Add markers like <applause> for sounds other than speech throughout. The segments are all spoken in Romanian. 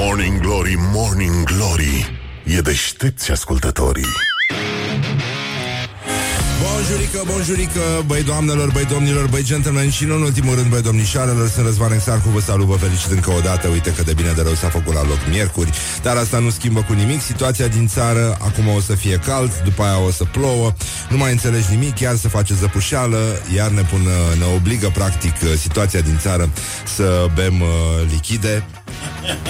Morning Glory, Morning Glory. E deștepți ascultătorii. Bonjurică, bonjurică, băi doamnelor, băi domnilor, băi gentlemen și nu în ultimul rând, băi domnișoarelor, sunt Răzvan Exarcu, vă salut, vă felicit încă o dată, uite că de bine de rău s-a făcut la loc miercuri, dar asta nu schimbă cu nimic, situația din țară, acum o să fie cald, după aia o să plouă, nu mai înțelegi nimic, chiar se face zăpușeală, iar ne, pun, ne obligă practic situația din țară să bem uh, lichide,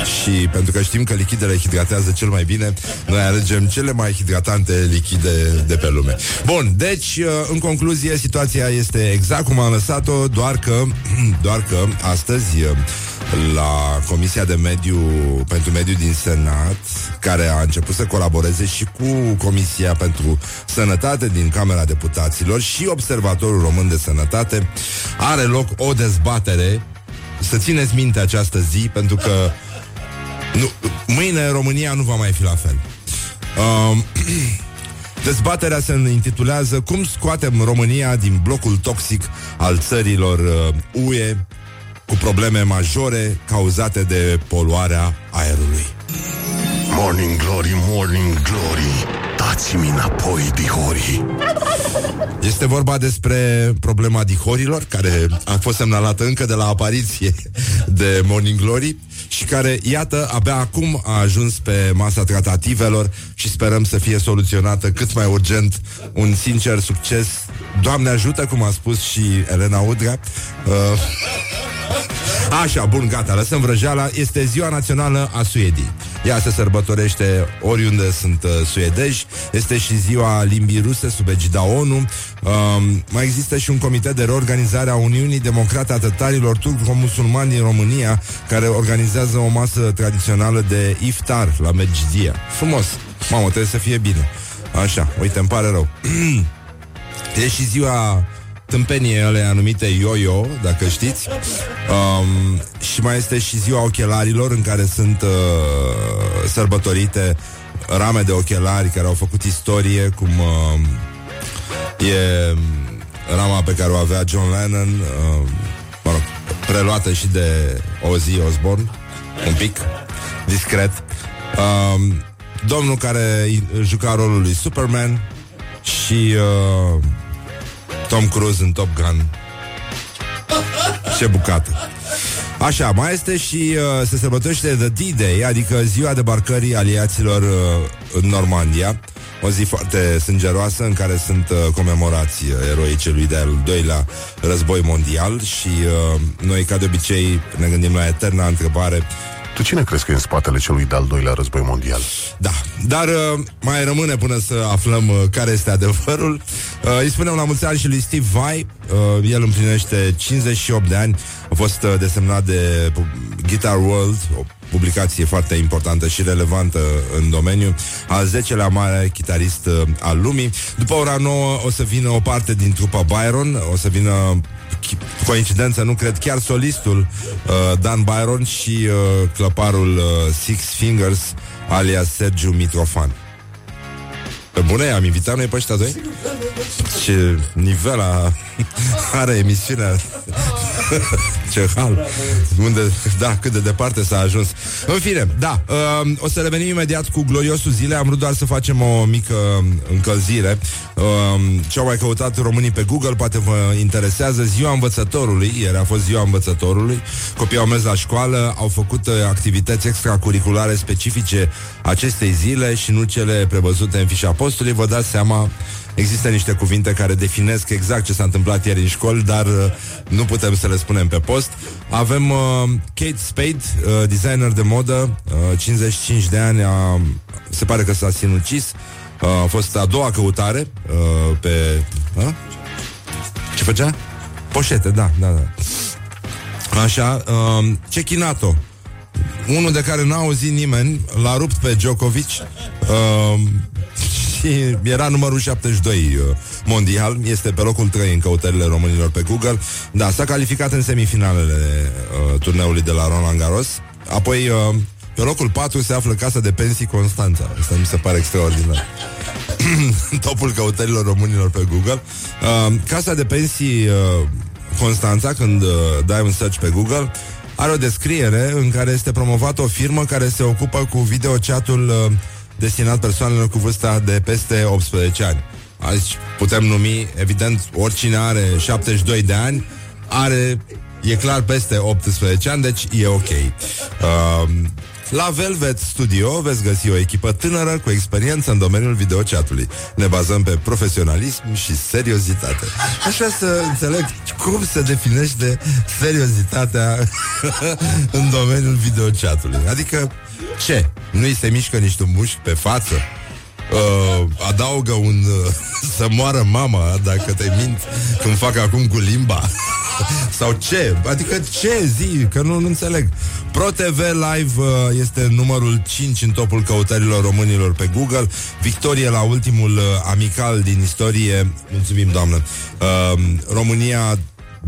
și pentru că știm că lichidele hidratează cel mai bine, noi alegem cele mai hidratante lichide de pe lume. Bun, deci, uh, în concluzie, situația este exact cum am lăsat-o, doar că, <clears throat> doar că astăzi uh, la Comisia de Mediu pentru Mediu din Senat, care a început să colaboreze și cu Comisia pentru Sănătate din Camera Deputaților și Observatorul Român de Sănătate, are loc o dezbatere să țineți minte această zi, pentru că nu, mâine România nu va mai fi la fel. Um, <clears throat> dezbaterea se intitulează Cum scoatem România din blocul toxic al țărilor uh, UE cu probleme majore cauzate de poluarea aerului. Morning Glory, Morning Glory Dați-mi înapoi, dihorii. Este vorba despre problema dihorilor Care a fost semnalată încă de la apariție De Morning Glory Și care, iată, abia acum a ajuns pe masa tratativelor Și sperăm să fie soluționată cât mai urgent. Un sincer succes. Doamne ajută, cum a spus și Elena Udrea. Uh, Așa, bun, gata, lăsăm vrăjeala. Este ziua națională a Suediei. Ea se sărbătorește oriunde sunt uh, suedeji Este și ziua limbii ruse sub egida ONU. Um, Mai există și un comitet de reorganizare a Uniunii Democrate a Tătarilor Turco-Musulmani din România Care organizează o masă tradițională de iftar la Mejdia Frumos, mamă, trebuie să fie bine. Așa, uite, îmi pare rău. <clears throat> E și ziua tâmpenie ale anumite yo-yo, dacă știți. Um, și mai este și ziua ochelarilor, în care sunt uh, sărbătorite rame de ochelari care au făcut istorie, cum uh, e rama pe care o avea John Lennon, uh, mă rog, preluată și de Ozzy Osbourne, un pic, discret. Uh, domnul care juca rolul lui Superman și uh, Tom Cruise în Top Gun. Ce bucată. Așa, mai este și uh, se sărbătorește The D-Day, adică ziua debarcării aliaților uh, în Normandia. O zi foarte sângeroasă în care sunt uh, comemorați uh, eroii celui de-al doilea război mondial și uh, noi, ca de obicei, ne gândim la eterna întrebare tu cine crezi că e în spatele celui de-al doilea război mondial? Da, dar uh, mai rămâne până să aflăm uh, care este adevărul. Uh, îi spunem la mulți ani și lui Steve Vai. Uh, el împlinește 58 de ani. A fost uh, desemnat de Guitar World, o publicație foarte importantă și relevantă în domeniu, al 10-lea mare chitarist uh, al lumii. După ora 9 o să vină o parte din trupa Byron, o să vină coincidență, nu cred, chiar solistul uh, Dan Byron și uh, clăparul uh, Six Fingers alias Sergiu Mitrofan. Pe bune, am invitat noi pe ăștia doi? Ce nivel a... <laughs> are emisiunea. <laughs> Ce hal. Unde, da, cât de departe s-a ajuns. În fine, da uh, O să revenim imediat cu gloriosul zile Am vrut doar să facem o mică încălzire. Uh, Ce au mai căutat românii pe Google Poate vă interesează. Ziua învățătorului Ieri a fost ziua învățătorului. Copiii au mers la școală Au făcut uh, activități extracurriculare specifice acestei zile Și nu cele prevăzute în fișa postului. Vă dați seama Există niște cuvinte care definesc exact ce s-a întâmplat ieri în școli, dar uh, nu putem să le spunem pe post. Avem uh, Kate Spade, uh, designer de modă, uh, 55 de ani, a, se pare că s-a sinucis. Uh, a fost a doua căutare uh, pe... Uh? Ce făcea? Poșete, da, da, da. Așa, uh, Cechinato, unul de care n-a auzit nimeni, l-a rupt pe Djokovic. Uh, și era numărul 72 uh, mondial, este pe locul 3 în căutările românilor pe Google. Da, s-a calificat în semifinalele uh, turneului de la Roland Garros. Apoi, uh, pe locul 4 se află Casa de Pensii Constanța. Asta mi se pare extraordinar. <coughs> Topul căutărilor românilor pe Google. Uh, Casa de Pensii uh, Constanța, când uh, dai un search pe Google, are o descriere în care este promovată o firmă care se ocupă cu videochatul uh, destinat persoanelor cu vârsta de peste 18 ani. Aici putem numi, evident, oricine are 72 de ani, are, e clar, peste 18 ani, deci e ok. Uh, la Velvet Studio veți găsi o echipă tânără cu experiență în domeniul videochatului. Ne bazăm pe profesionalism și seriozitate. Aș vrea să înțeleg cum se definește seriozitatea <laughs> în domeniul videochatului. Adică, ce? Nu-i se mișcă niște mușchi pe față? Uh, adaugă un uh, <laughs> să moară mama dacă te mint când fac acum cu limba <laughs> sau ce? Adică ce zi? Că nu, nu înțeleg. ProTV Live uh, este numărul 5 în topul căutărilor românilor pe Google. Victorie la ultimul uh, amical din istorie. Mulțumim, doamnă. Uh, România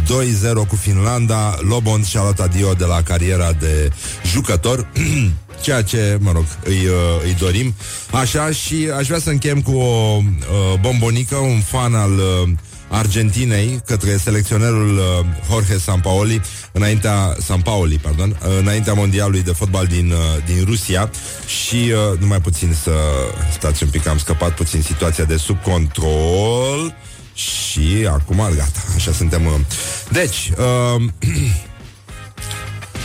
2-0 cu Finlanda Lobon și-a luat adio de la cariera de jucător <clears throat> Ceea ce, mă rog, îi, uh, îi dorim Așa și aș vrea să închem cu o uh, bombonică Un fan al uh, Argentinei către selecționerul uh, Jorge Sampaoli înaintea Sampaoli, pardon, uh, înaintea mondialului de fotbal din, uh, din Rusia și uh, numai puțin să stați un pic, am scăpat puțin situația de sub control și acum gata, așa suntem. Uh. Deci, uh, <clears throat>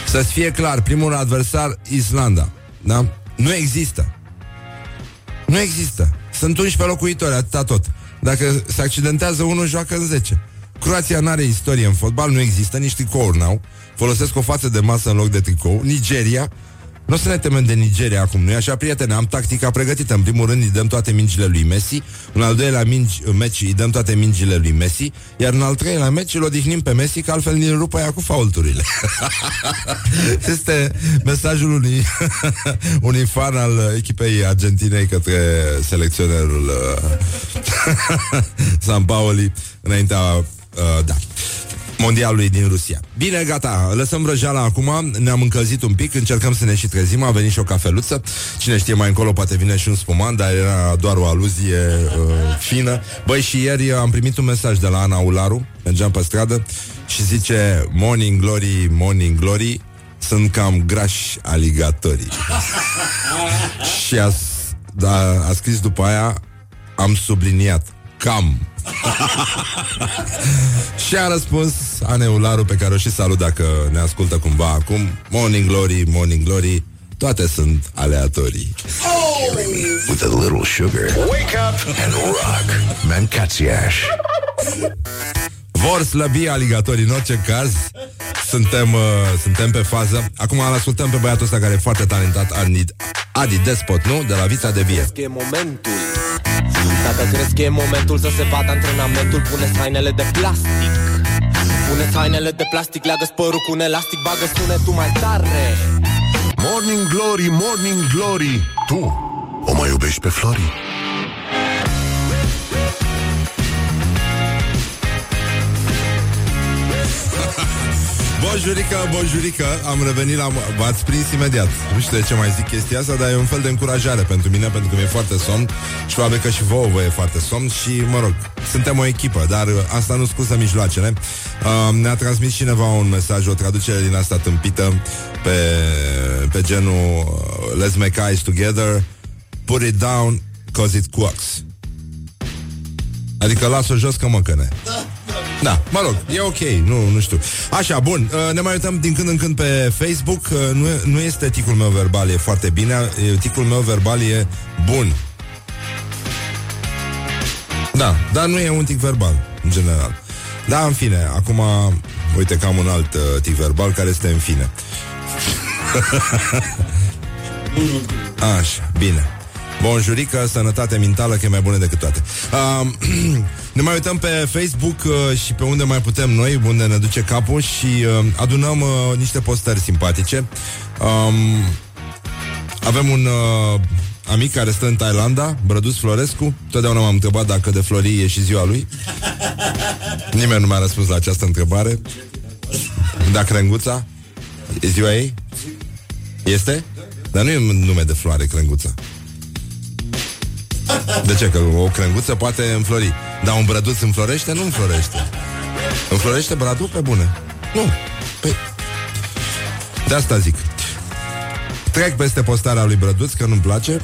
să-ți fie clar, primul adversar Islanda, da? Nu există. Nu există. Sunt 11 locuitori, atâta tot. Dacă se accidentează unul, joacă în 10. Croația nu are istorie în fotbal, nu există, nici tricouri n-au. Folosesc o față de masă în loc de tricou. Nigeria, nu o să ne temem de Nigeria acum, nu-i așa, prietene? Am tactica pregătită. În primul rând îi dăm toate mingile lui Messi, în al doilea mingi, meci îi dăm toate mingile lui Messi, iar în al treilea meci îl odihnim pe Messi, că altfel ne rupă ea cu faulturile. <laughs> este mesajul unui, <laughs> unui fan al echipei Argentinei către selecționerul uh, <laughs> San Paoli înaintea uh, da mondialului din Rusia. Bine, gata, lăsăm răjeala acum, ne-am încălzit un pic, încercăm să ne și trezim, a venit și o cafeluță, cine știe mai încolo poate vine și un spumant, dar era doar o aluzie uh, fină. Băi, și ieri am primit un mesaj de la Ana Ularu, mergeam pe stradă și zice Morning Glory, Morning Glory, sunt cam grași aligatorii. <laughs> și a, da, a scris după aia, am subliniat, cam. Și a răspuns Aneularu pe care o și salut dacă ne ascultă cumva acum. Morning Glory, Morning Glory toate sunt aleatorii. Oh! With a little sugar. Wake up and rock. Mancațiaș. Vor slăbi aligatorii în orice caz suntem, uh, suntem pe fază. Acum îl ascultăm pe băiatul ăsta care e foarte talentat Adi, Adi Despot, nu? De la Vița de Vie. E momentul dacă crezi că e momentul să se vadă antrenamentul. Pune hainele de plastic. Pune hainele de plastic, leagă spărul cu un elastic Bagă sunetul mai tare. Morning Glory, Morning Glory. Tu o mai iubești pe Flori? Bonjurică, bonjurică, am revenit la... V-ați prins imediat. Nu știu de ce mai zic chestia asta, dar e un fel de încurajare pentru mine, pentru că mi-e foarte somn și probabil că și vouă vă e foarte somn și, mă rog, suntem o echipă, dar asta nu scuză mijloacele. Uh, ne-a transmis cineva un mesaj, o traducere din asta tâmpită pe, pe genul uh, Let's make eyes together, put it down, cause it quacks. Adică las-o jos că măcăne. Da, mă rog, e ok, nu, nu știu. Așa, bun, uh, ne mai uităm din când în când pe Facebook. Uh, nu, nu este ticul meu verbal, e foarte bine. Ticul meu verbal e bun. Da, dar nu e un tic verbal, în general. Da, în fine, acum, uite că am un alt uh, tic verbal care este în fine. <laughs> Așa, bine. Bonjurică, sănătate mentală, că e mai bună decât toate. Uh, <clears throat> ne mai uităm pe Facebook uh, și pe unde mai putem noi, unde ne duce capul și uh, adunăm uh, niște postări simpatice. Um, avem un uh, amic care stă în Thailanda, Brădus Florescu. Totdeauna m-am întrebat dacă de Flori e și ziua lui. Nimeni nu mi-a răspuns la această întrebare. Da, Crenguța? E ziua ei? Este? Dar nu e un nume de floare, Crenguța. De ce? Că o crenguță poate înflori. Dar un brăduț înflorește? Nu înflorește. Înflorește bradul pe bune. Nu. Păi... De asta zic. Trec peste postarea lui Brăduț, că nu-mi place.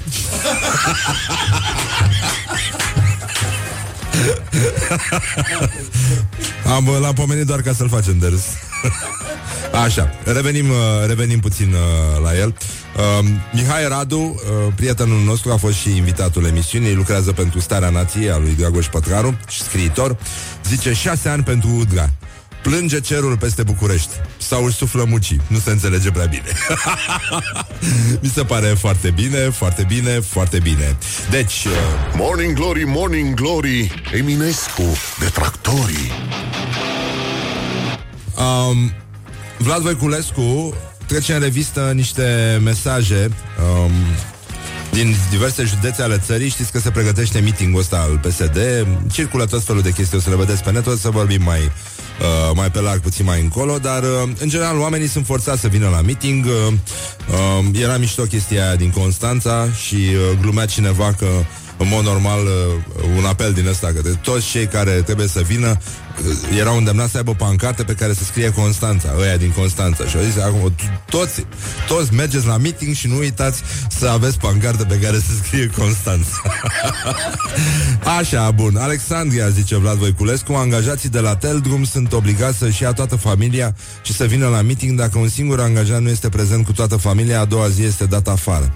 Am, l-am pomenit doar ca să-l facem de râs. Așa, revenim, uh, revenim puțin uh, la el. Uh, Mihai Radu, uh, prietenul nostru, a fost și invitatul emisiunii, lucrează pentru Starea Nației a lui Dragoș Pătraru, și scriitor. Zice, șase ani pentru Udra. Plânge cerul peste București. Sau își suflă mucii. Nu se înțelege prea bine. <laughs> Mi se pare foarte bine, foarte bine, foarte bine. Deci... Uh... Morning Glory, Morning Glory Eminescu, detractorii. Um, Vlad Voiculescu trece în revistă niște mesaje um, din diverse județe ale țării. Știți că se pregătește meetingul ăsta al PSD. Circulă tot felul de chestii, o să le vedeți pe net, o să vorbim mai, uh, mai pe larg, puțin mai încolo, dar uh, în general oamenii sunt forțați să vină la meeting. Uh, uh, era mișto chestia aia din Constanța și uh, glumea cineva că în mod normal uh, un apel din ăsta către toți cei care trebuie să vină uh, erau îndemnați să aibă pancarte pe care să scrie Constanța, ăia din Constanța. Și au zis, acum, toți, toți mergeți la meeting și nu uitați să aveți pancarte pe care să scrie Constanța. <laughs> Așa, bun. Alexandria, zice Vlad Voiculescu, angajații de la Teldrum sunt obligați să-și ia toată familia și să vină la meeting. Dacă un singur angajat nu este prezent cu toată familia, a doua zi este dat afară.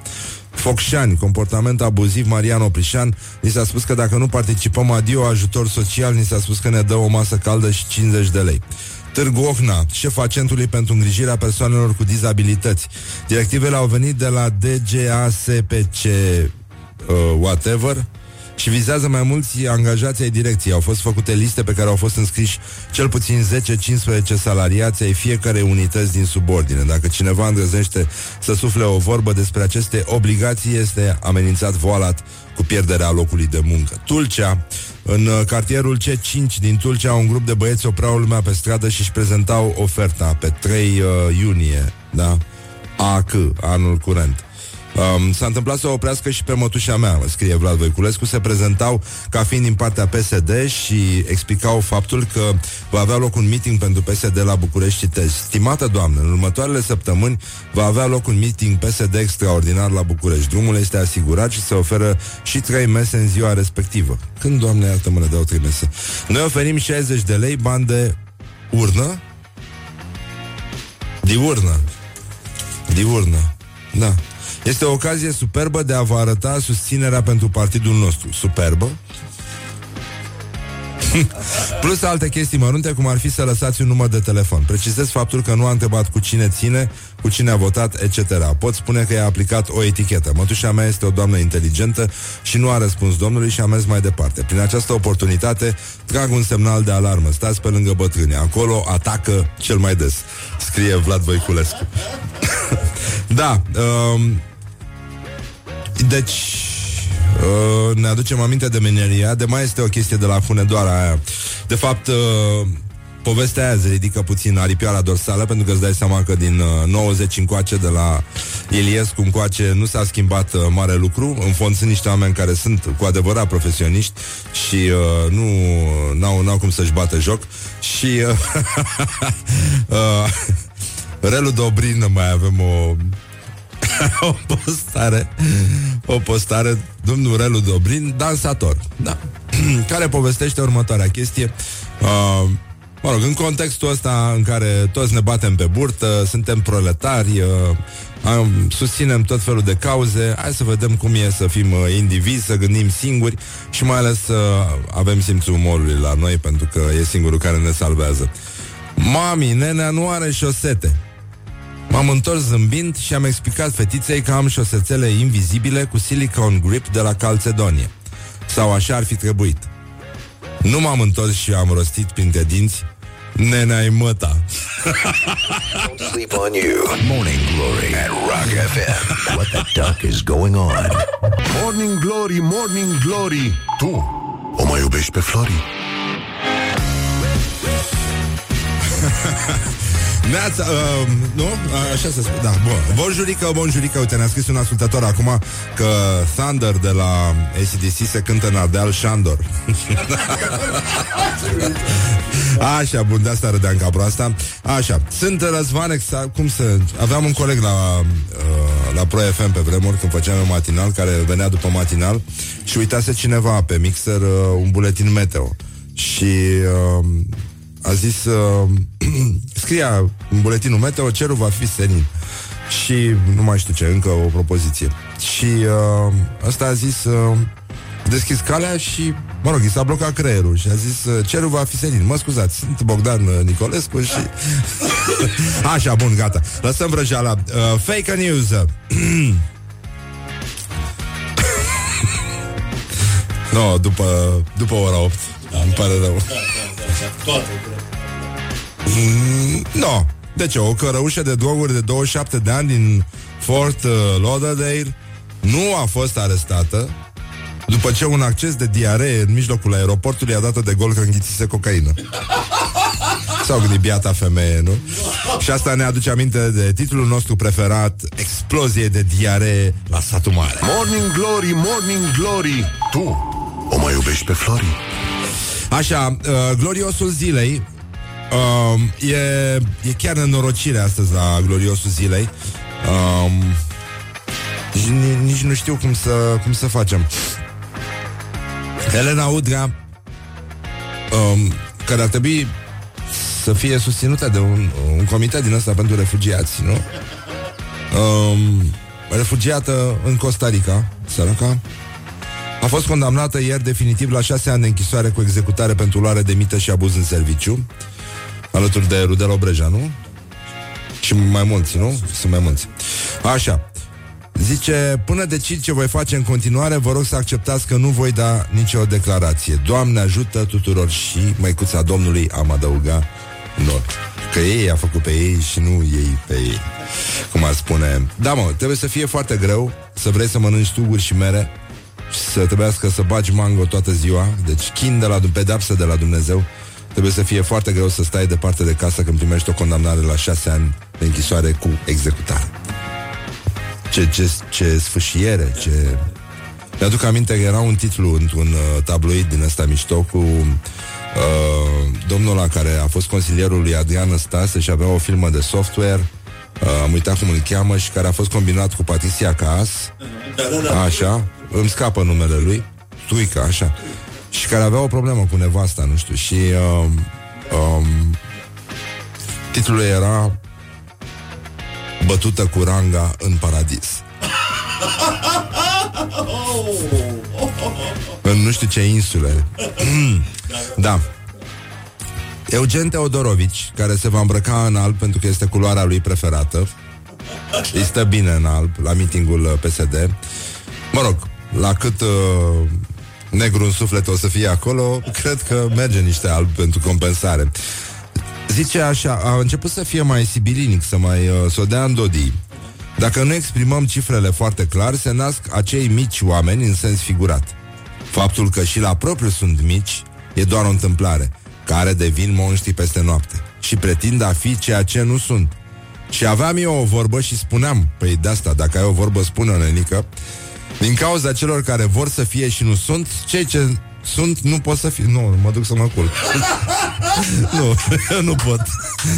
Focșani, comportament abuziv, Marian Oprișan, ni s-a spus că dacă nu participăm adio ajutor social, ni s-a spus că ne dă o masă caldă și 50 de lei. Târgu Ohna, șefa Centrului pentru îngrijirea persoanelor cu dizabilități. Directivele au venit de la DGASPC uh, whatever, și vizează mai mulți angajați ai direcției. Au fost făcute liste pe care au fost înscriși cel puțin 10-15 salariați ai fiecare unități din subordine. Dacă cineva îndrăznește să sufle o vorbă despre aceste obligații, este amenințat voalat cu pierderea locului de muncă. Tulcea, în uh, cartierul C5 din Tulcea, un grup de băieți opreau lumea pe stradă și își prezentau oferta pe 3 uh, iunie, da? AC, anul curent. Um, s-a întâmplat să oprească și pe mătușa mea, scrie Vlad Voiculescu, se prezentau ca fiind din partea PSD și explicau faptul că va avea loc un meeting pentru PSD la București. Citez, stimată doamnă, în următoarele săptămâni va avea loc un meeting PSD extraordinar la București. Drumul este asigurat și se oferă și trei mese în ziua respectivă. Când, doamne, iartă-mă, ne dau trei mese? Noi oferim 60 de lei bani de urnă? Diurnă. Diurnă. Da. Este o ocazie superbă de a vă arăta susținerea pentru partidul nostru. Superbă? <laughs> Plus alte chestii mărunte, cum ar fi să lăsați un număr de telefon. Precizez faptul că nu a întrebat cu cine ține, cu cine a votat, etc. Pot spune că i-a aplicat o etichetă. Mătușa mea este o doamnă inteligentă și nu a răspuns domnului și a mers mai departe. Prin această oportunitate trag un semnal de alarmă. Stați pe lângă bătrâni. Acolo atacă cel mai des. Scrie Vlad Voiculescu. <laughs> da, um, deci, uh, ne aducem aminte de mineria, de mai este o chestie de la Hunedoara aia. De fapt, uh, povestea aia se ridică puțin aripioara dorsală, pentru că îți dai seama că din uh, 90 încoace, de la Iliescu încoace, nu s-a schimbat uh, mare lucru. În fond sunt niște oameni care sunt cu adevărat profesioniști și uh, nu n-au, n-au cum să-și bată joc. Și uh, <laughs> uh, <laughs> Relu Dobrin mai avem o o postare O postare Domnul Relu Dobrin, dansator Da <clears throat> Care povestește următoarea chestie uh, Mă rog, în contextul ăsta în care toți ne batem pe burtă, suntem proletari, uh, susținem tot felul de cauze, hai să vedem cum e să fim uh, indivizi, să gândim singuri și mai ales să avem simțul umorului la noi, pentru că e singurul care ne salvează. Mami, nenea nu are șosete. M-am întors zâmbind și am explicat fetiței că am șosețele invizibile cu silicone grip de la Calcedonie. Sau așa ar fi trebuit. Nu m-am întors și am rostit printre dinți Nenea-i măta Don't sleep on you. Morning Glory at Rock FM. What the duck is going on? Morning Glory, Morning Glory Tu o mai iubești pe Flori? <laughs> Neața, uh, nu? Așa se spune, da, bun. Bonjurică, bonjurică, uite, ne-a scris un ascultător acum că Thunder de la ACDC se cântă în Ardeal Shandor. <laughs> Așa, bun, de asta râdeam ca proasta. Așa, sunt Răzvan exact, cum să... Aveam un coleg la, uh, la Pro FM pe vremuri, când făceam un matinal, care venea după matinal și uitase cineva pe mixer uh, un buletin meteo. Și uh, a zis, uh, <clears throat> scria în buletinul meteo, cerul va fi senin. Și nu mai știu ce, încă o propoziție. Și uh, ăsta a zis, uh, deschis calea și, mă rog, i s-a blocat creierul și a zis, uh, cerul va fi senin. Mă scuzați, sunt Bogdan uh, Nicolescu și... <laughs> Așa, bun, gata. Lăsăm vrăjeala. Uh, fake news. <clears throat> no, după, după ora 8. Da, Îmi pare rău. Da, da, da, Mm, no. De ce? O cărăușă de droguri de 27 de ani din Fort uh, Lauderdale nu a fost arestată după ce un acces de diaree în mijlocul aeroportului a dat-o de gol că înghițise cocaină. S-au gândit biata femeie, nu? Și asta ne aduce aminte de titlul nostru preferat Explozie de diaree la satul mare Morning Glory, Morning Glory Tu o mai iubești pe Flori? Așa, uh, gloriosul zilei uh, e, e chiar nenorocire astăzi la gloriosul zilei. Uh, nici, nici nu știu cum să, cum să facem. Elena Udrea um, care ar trebui să fie susținută de un, un comitet din ăsta pentru refugiați, nu? Um, refugiată în Costa Rica, săraca, a fost condamnată ieri definitiv la șase ani de închisoare cu executare pentru luare de mită și abuz în serviciu, alături de Rudel Obreja, nu? Și mai mulți, nu? Sunt mai mulți. Așa. Zice, până decid ce voi face în continuare, vă rog să acceptați că nu voi da nicio declarație. Doamne ajută tuturor și măicuța Domnului am adăugat nor. Că ei a făcut pe ei și nu ei pe ei. Cum ar spune. Da, mă, trebuie să fie foarte greu să vrei să mănânci tuguri și mere și să trebuiască să bagi mango toată ziua. Deci chin de la pedapsă de la Dumnezeu. Trebuie să fie foarte greu să stai departe de casă când primești o condamnare la șase ani de închisoare cu executare. Ce, ce, ce sfâșiere, ce... Mi-aduc aminte că era un titlu într-un uh, tabloid din ăsta mișto cu uh, domnul la care a fost consilierul lui Adrian Stase și avea o firmă de software uh, am uitat cum îl cheamă și care a fost combinat cu Patricia Cas da, da, da. așa, îmi scapă numele lui Tuica, așa și care avea o problemă cu nevasta, nu știu și uh, um, titlul era bătută cu ranga în paradis. <laughs> în nu știu ce insule. <clears throat> da. Eugen Teodorovici, care se va îmbrăca în alb pentru că este culoarea lui preferată. Îi stă bine în alb la mitingul uh, PSD. Mă rog, la cât uh, negru în suflet o să fie acolo, cred că merge niște alb pentru compensare. Zice așa, a început să fie mai sibilinic, să mai uh, să o dea în dodii. Dacă nu exprimăm cifrele foarte clar, se nasc acei mici oameni în sens figurat. Faptul că și la propriu sunt mici e doar o întâmplare, care devin monștri peste noapte și pretind a fi ceea ce nu sunt. Și aveam eu o vorbă și spuneam, păi de asta, dacă ai o vorbă, spune-o, nenică, din cauza celor care vor să fie și nu sunt, cei ce sunt, nu pot să fie. Nu, mă duc să mă culc. <laughs> nu, eu <laughs> nu pot.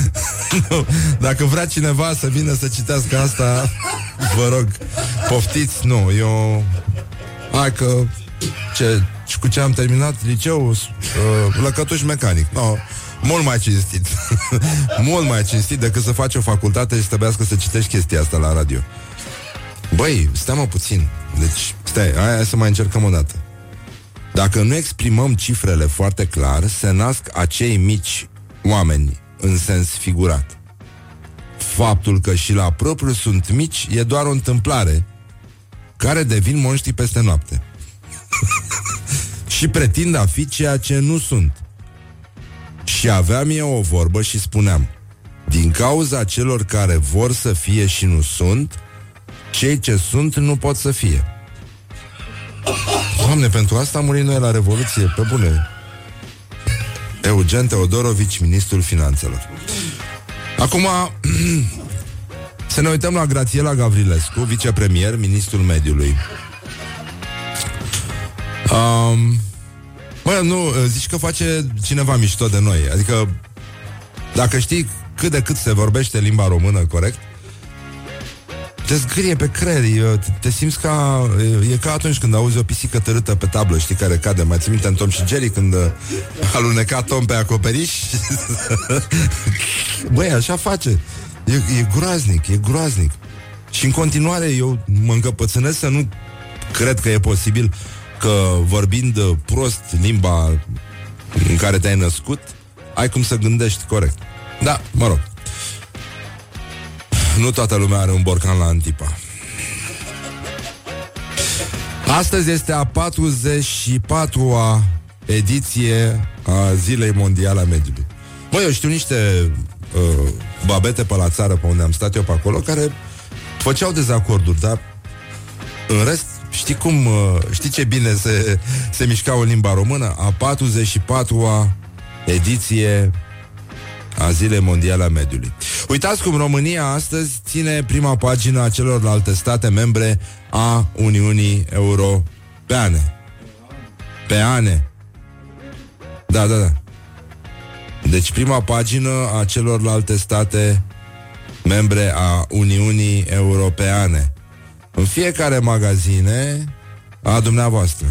<laughs> nu. Dacă vrea cineva să vină să citească asta, vă rog, poftiți. Nu, eu... Hai că... Ce, cu ce am terminat liceu? Uh, lăcătuș mecanic. No, mult mai cinstit. mult mai cinstit decât să faci o facultate și trebuiască să citești chestia asta la radio. Băi, stai mă puțin. Deci, stai, hai să mai încercăm o dată. Dacă nu exprimăm cifrele foarte clar, se nasc acei mici oameni în sens figurat. Faptul că și la propriu sunt mici e doar o întâmplare care devin monștri peste noapte. <laughs> și pretind a fi ceea ce nu sunt. Și aveam eu o vorbă și spuneam Din cauza celor care vor să fie și nu sunt Cei ce sunt nu pot să fie Doamne, pentru asta am murit noi la Revoluție, pe bune. Eugen Teodorovici, ministrul finanțelor. Acum, <clears throat> să ne uităm la Grațiela Gavrilescu, vicepremier, ministrul mediului. Um, Bă, nu, zici că face cineva mișto de noi. Adică, dacă știi cât de cât se vorbește limba română corect, te zgârie pe creier, te, te simți ca... E ca atunci când auzi o pisică tărâtă pe tablă, știi, care cade. Mai ții minte în Tom și Jerry când uh, aluneca Tom pe acoperiș? <laughs> Băi, așa face. E, e groaznic, e groaznic. Și în continuare eu mă încăpățânesc să nu cred că e posibil că vorbind prost limba în care te-ai născut, ai cum să gândești corect. Da, mă rog. Nu toată lumea are un borcan la Antipa. Astăzi este a 44-a ediție a Zilei Mondiale a Mediului. Băi, eu știu niște uh, babete pe la țară, pe unde am stat eu pe acolo, care făceau dezacorduri, dar în rest Știi cum, uh, știi ce bine se, se mișca o limba română? A 44-a ediție a Zilei Mondiale a Mediului. Uitați cum România astăzi ține prima pagină a celorlalte state membre a Uniunii Europeane. Pe ane. Da, da, da. Deci prima pagină a celorlalte state membre a Uniunii Europeane în fiecare magazine a dumneavoastră.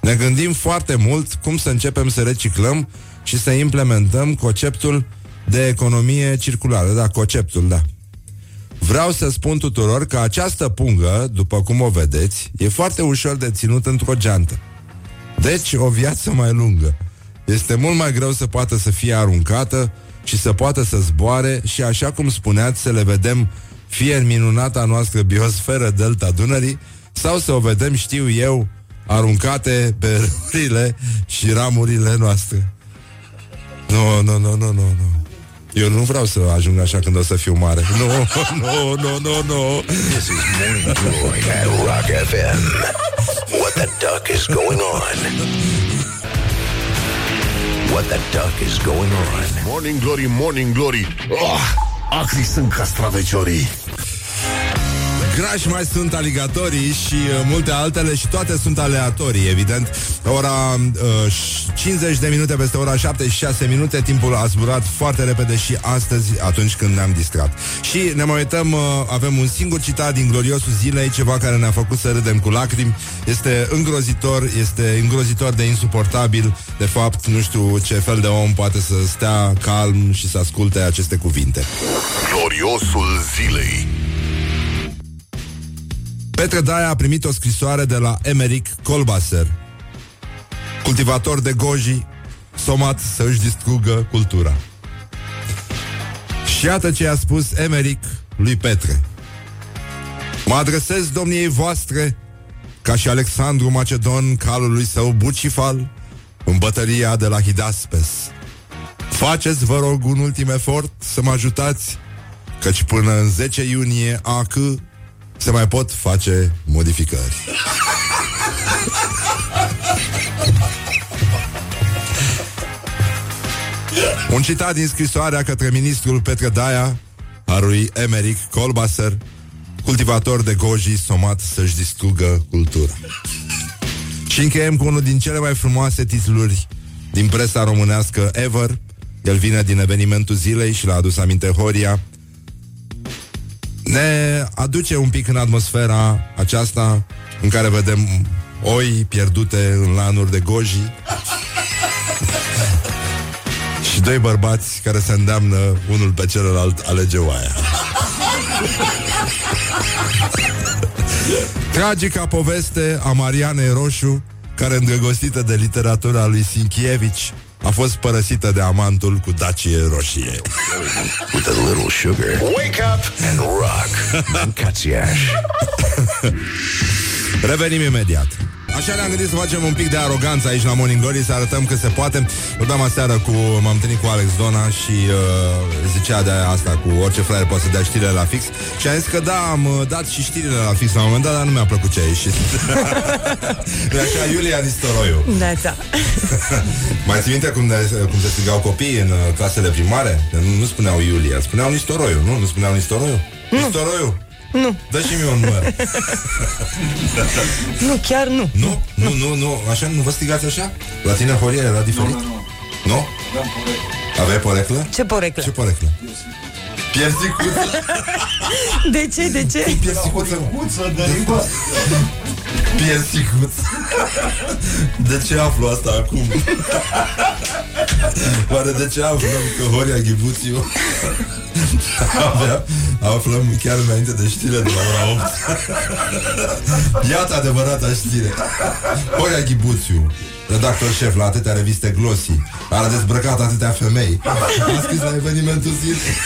Ne gândim foarte mult cum să începem să reciclăm și să implementăm conceptul de economie circulară. Da, conceptul, da. Vreau să spun tuturor că această pungă, după cum o vedeți, e foarte ușor de ținut într-o geantă. Deci, o viață mai lungă. Este mult mai greu să poată să fie aruncată și să poată să zboare și, așa cum spuneați, să le vedem fie în minunata noastră biosferă Delta Dunării, sau să o vedem, știu eu, aruncate pe <laughs> râurile și ramurile noastre. Nu, nu, nu, nu, nu, nu. Eu nu vreau să ajung așa când o să fiu mare. Nu, nu, nu, nu, nu. This is Morning Glory at Rock FM. What the duck is going on? What the duck is going on? Morning Glory, Morning Glory oh, Acri sunt castraveciorii Grași mai sunt aligatorii și uh, multe altele și toate sunt aleatorii, evident. Ora uh, 50 de minute peste ora 76 minute, timpul a zburat foarte repede și astăzi, atunci când ne-am distrat. Și ne mai uităm, uh, avem un singur citat din gloriosul zilei, ceva care ne-a făcut să râdem cu lacrimi. Este îngrozitor, este îngrozitor de insuportabil. De fapt, nu știu ce fel de om poate să stea calm și să asculte aceste cuvinte. Gloriosul zilei Petre Daia a primit o scrisoare de la Emeric Colbaser, cultivator de goji, somat să își distrugă cultura. Și iată ce a spus Emeric lui Petre. Mă adresez domniei voastre ca și Alexandru Macedon, calului său Bucifal, în bătălia de la Hidaspes. Faceți, vă rog, un ultim efort să mă ajutați, căci până în 10 iunie AC se mai pot face modificări. Un citat din scrisoarea către ministrul Petre Daia, a lui Emeric Colbaser, cultivator de goji somat să-și distrugă cultura. Și încheiem cu unul din cele mai frumoase titluri din presa românească ever. El vine din evenimentul zilei și l-a adus aminte Horia ne aduce un pic în atmosfera aceasta în care vedem oi pierdute în lanuri de goji <laughs> și doi bărbați care se îndeamnă unul pe celălalt alege oaia. <laughs> Tragica poveste a Marianei Roșu, care îndrăgostită de literatura lui Sinkievici, a fost părăsită de amantul cu dacie roșie. With a little sugar. Wake up and rock. <laughs> Mancațiaș. Revenim imediat. Așa ne-am gândit să facem un pic de aroganță aici la Morning Glory Să arătăm că se poate Vorbeam aseară cu, m-am întâlnit cu Alex Dona Și uh, zicea de asta Cu orice fraier poate să dea știrile la fix Și am zis că da, am uh, dat și știrile la fix La un moment dat, dar nu mi-a plăcut ce a ieșit De <laughs> așa Iulia Nistoroiu Da, da. <laughs> Mai ții minte cum, de, cum se strigau copiii în uh, clasele primare? Nu, nu spuneau Iulia, spuneau Nistoroiu, nu? Nu spuneau Nistoroiu? Nistoroiu? Nu. Dă și mie un număr. <laughs> Nu, chiar nu. Nu, nu, nu, nu, așa nu vă strigați așa? La tine Horia era diferit? Nu, nu, nu. Nu? Aveai poreclă? Ce poreclă? Ce poreclă? Piersicuță. <laughs> De ce, de ce? Piersicuță. Piersicuță. De ce aflu asta acum? <laughs> Oare de ce aflăm că Horia Ghibuțiu avea, aflăm chiar înainte de știre de la ora 8 Iată adevărata știre. Horia Ghibuțiu Redactor șef la atâtea reviste glossy A dezbrăcat atâtea femei. A scris la evenimentul zilei.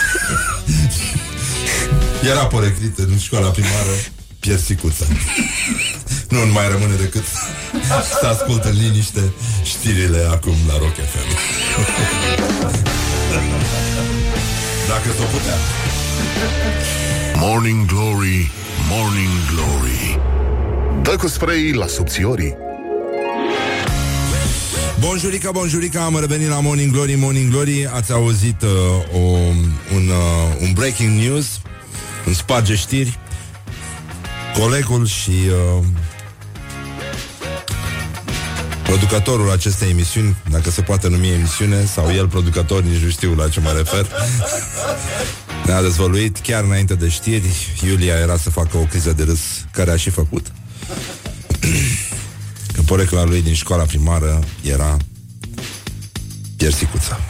Era poreclit în școala primară Piersicuță. Nu mai rămâne decât Să ascultă în liniște Știrile acum la Rock FM <laughs> Dacă s-o putea. Morning Glory, Morning Glory. Dă cu spray la subțiorii. Bonjurica, bonjurica, am revenit la Morning Glory, Morning Glory. Ați auzit uh, o, un, uh, un breaking news. Un sparge știri. Colegul și uh, Producătorul acestei emisiuni Dacă se poate numi emisiune Sau el producător, nici nu știu la ce mă refer Ne-a dezvăluit chiar înainte de știri. Iulia era să facă o criză de râs Care a și făcut. Că porecla lui din școala primară Era Piersicuța.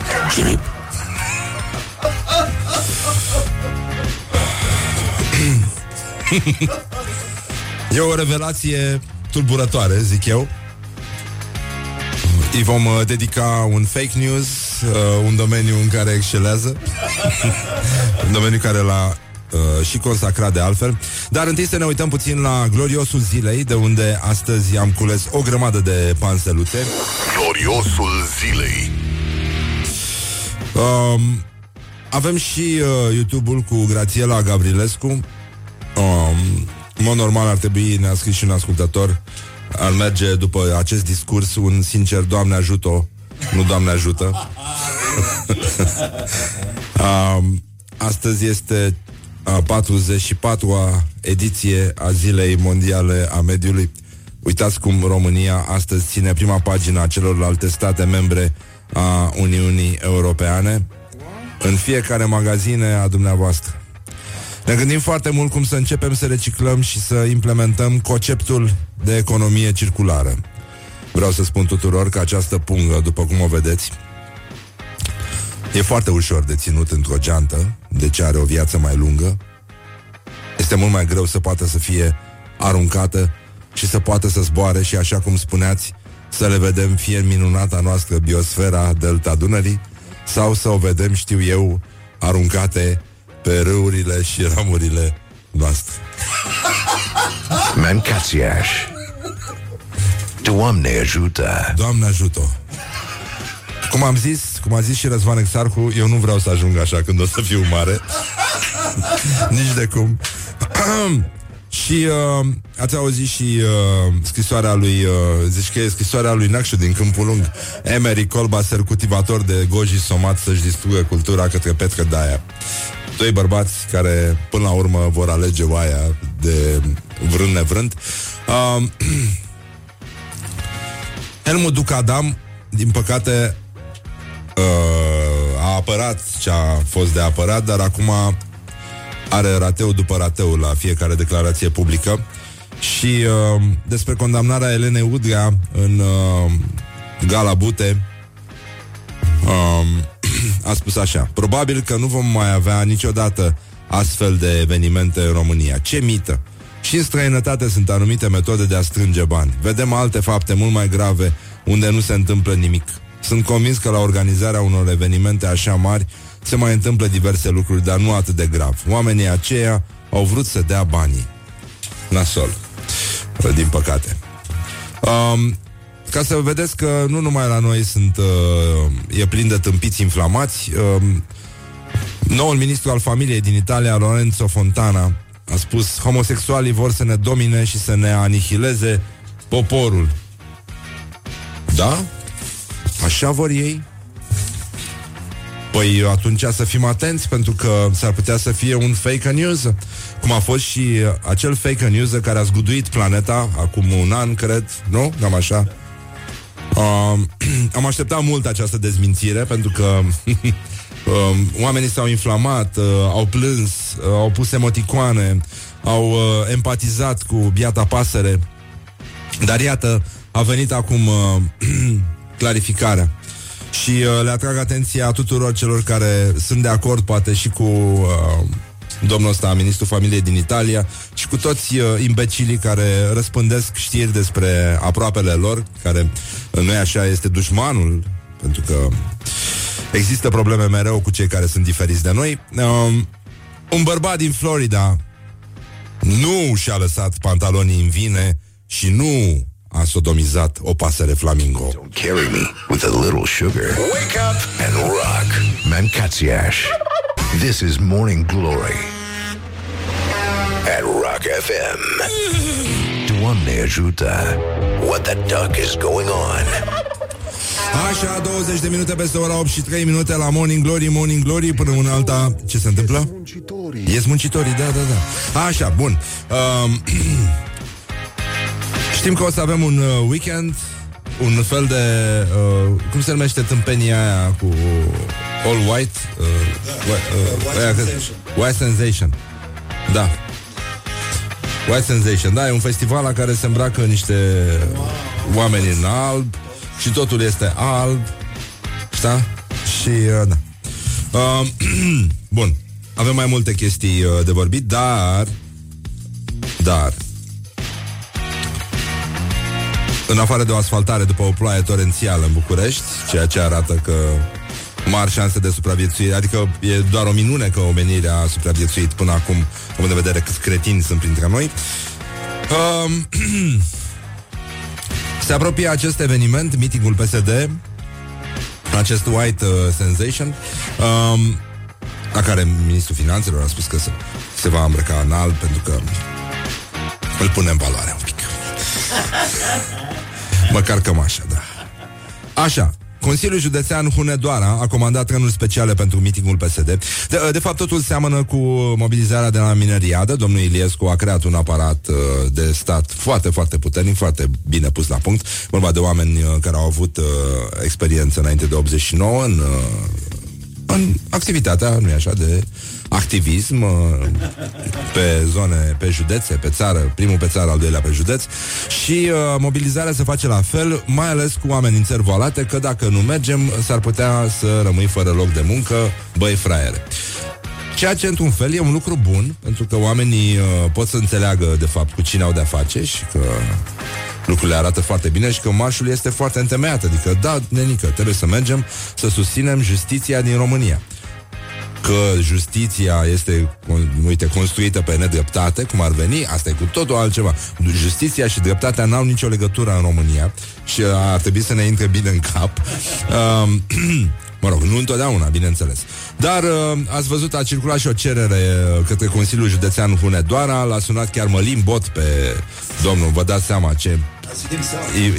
E o revelație tulburătoare, zic eu Îi vom uh, dedica un fake news uh, Un domeniu în care excelează. <laughs> Un domeniu care l-a uh, și consacrat de altfel. Dar întâi să ne uităm puțin la gloriosul zilei De unde astăzi am cules o grămadă de panselute. Gloriosul zilei. Um, Avem și uh, YouTube-ul cu Grațiela Gavrilescu um, În mod normal ar trebui, ne-a scris și un ascultător Ar merge după acest discurs Un sincer, Doamne ajută Nu Doamne ajută <laughs> um, Astăzi este a 44-a ediție a Zilei Mondiale a Mediului. Uitați cum România astăzi ține prima pagină a celorlalte state membre a Uniunii Europeane în fiecare magazine a dumneavoastră. Ne gândim foarte mult cum să începem să reciclăm și să implementăm conceptul de economie circulară. Vreau să spun tuturor că această pungă, după cum o vedeți, e foarte ușor de ținut într-o geantă, deci are o viață mai lungă. Este mult mai greu să poată să fie aruncată și să poată să zboare și, așa cum spuneați, să le vedem fie în minunata noastră biosfera Delta Dunării sau să o vedem, știu eu, aruncate pe râurile și ramurile noastre. <laughs> Mancațiaș. Doamne ajută! Doamne ajută Cum am zis, cum a zis și Răzvan Exarhu Eu nu vreau să ajung așa când o să fiu mare <laughs> Nici de cum <clears throat> Și uh, ați auzit și uh, scrisoarea lui, uh, zici că e scrisoarea lui Nacșu din Câmpul Lung, Emery Colbaser, cultivator de goji somat să-și distrugă cultura către Petră Daia. Doi bărbați care până la urmă vor alege oaia de vrând nevrând. Uh, <clears throat> Helmut Ducadam, din păcate, uh, a apărat ce a fost de apărat, dar acum are rateu după rateu la fiecare declarație publică și uh, despre condamnarea Elenei Udrea în uh, Gala Bute uh, a spus așa Probabil că nu vom mai avea niciodată astfel de evenimente în România. Ce mită! Și în străinătate sunt anumite metode de a strânge bani. Vedem alte fapte mult mai grave unde nu se întâmplă nimic. Sunt convins că la organizarea unor evenimente așa mari se mai întâmplă diverse lucruri, dar nu atât de grav. Oamenii aceia au vrut să dea banii. Nasol. Din păcate. Um, ca să vedeți că nu numai la noi sunt uh, e plin de tâmpiți inflamați. Uh, noul ministru al familiei din Italia, Lorenzo Fontana, a spus homosexualii vor să ne domine și să ne anihileze poporul. Da? Așa vor ei? Păi atunci să fim atenți pentru că s-ar putea să fie un fake news cum a fost și acel fake news care a zguduit planeta acum un an, cred, nu? Cam așa. Uh, <clears throat> am așteptat mult această dezmințire pentru că uh, <laughs> oamenii s-au inflamat, uh, au plâns, uh, au pus emoticoane, au uh, empatizat cu biata pasăre. Dar iată, a venit acum uh, <clears throat> clarificarea. Și uh, le atrag atenția tuturor celor care sunt de acord, poate și cu uh, domnul ăsta, ministrul familiei din Italia, și cu toți uh, imbecilii care răspândesc știri despre aproapele lor, care uh, nu e așa, este dușmanul, pentru că există probleme mereu cu cei care sunt diferiți de noi. Uh, un bărbat din Florida nu și-a lăsat pantalonii în vine și nu a sodomizat o pasăre flamingo. Don't carry me with a little sugar. Wake up and rock. Mancațiaș. This is Morning Glory at Rock FM. <laughs> Doamne ajută. What the duck is going on? Așa, 20 de minute peste ora 8 și 3 minute la Morning Glory, Morning Glory, până una alta... Ce se întâmplă? Muncitorii. Ies muncitorii, da, da, da. Așa, bun. Um, <clears throat> știm că o să avem un uh, weekend, un fel de... Uh, cum se numește tâmpenia aia cu all white? Uh, uh, uh, white, sensation. white Sensation. Da. White Sensation, da, e un festival la care se îmbracă niște oameni în alb și totul este alb, da? Și, uh, da. Uh, <clears throat> bun, avem mai multe chestii uh, de vorbit, dar, dar, în afară de o asfaltare după o ploaie torențială în București, ceea ce arată că mari șanse de supraviețuire, adică e doar o minune că omenirea a supraviețuit până acum, având de vedere câți cretini sunt printre noi. Um, <clears throat> se apropie acest eveniment, meetingul PSD, acest White uh, Sensation, um, la care ministrul finanțelor a spus că se, se va îmbrăca în alb pentru că îl pune în valoare un pic. <laughs> Măcar cămașa, da. Așa, Consiliul Județean Hunedoara a comandat trenuri speciale pentru mitingul PSD. De, de fapt, totul seamănă cu mobilizarea de la mineriadă. Domnul Iliescu a creat un aparat uh, de stat foarte, foarte puternic, foarte bine pus la punct. Vorba de oameni uh, care au avut uh, experiență înainte de 89 în, uh, în activitatea, nu așa, de activism uh, pe zone, pe județe, pe țară, primul pe țară, al doilea pe județ și uh, mobilizarea se face la fel, mai ales cu amenințări volate, că dacă nu mergem, s-ar putea să rămâi fără loc de muncă, băi fraiere. Ceea ce, într-un fel, e un lucru bun, pentru că oamenii uh, pot să înțeleagă, de fapt, cu cine au de-a face și că lucrurile arată foarte bine și că marșul este foarte întemeiat. Adică, da, nenică, trebuie să mergem să susținem justiția din România că justiția este, uite, construită pe nedreptate, cum ar veni, asta e cu totul altceva. Justiția și dreptatea n-au nicio legătură în România și ar trebui să ne intre bine în cap. Um, <clears throat> Mă rog, nu întotdeauna, bineînțeles. Dar uh, ați văzut, a circulat și o cerere uh, către Consiliul Județean Hunedoara, l-a sunat chiar Mălim Bot pe domnul, vă dați seama ce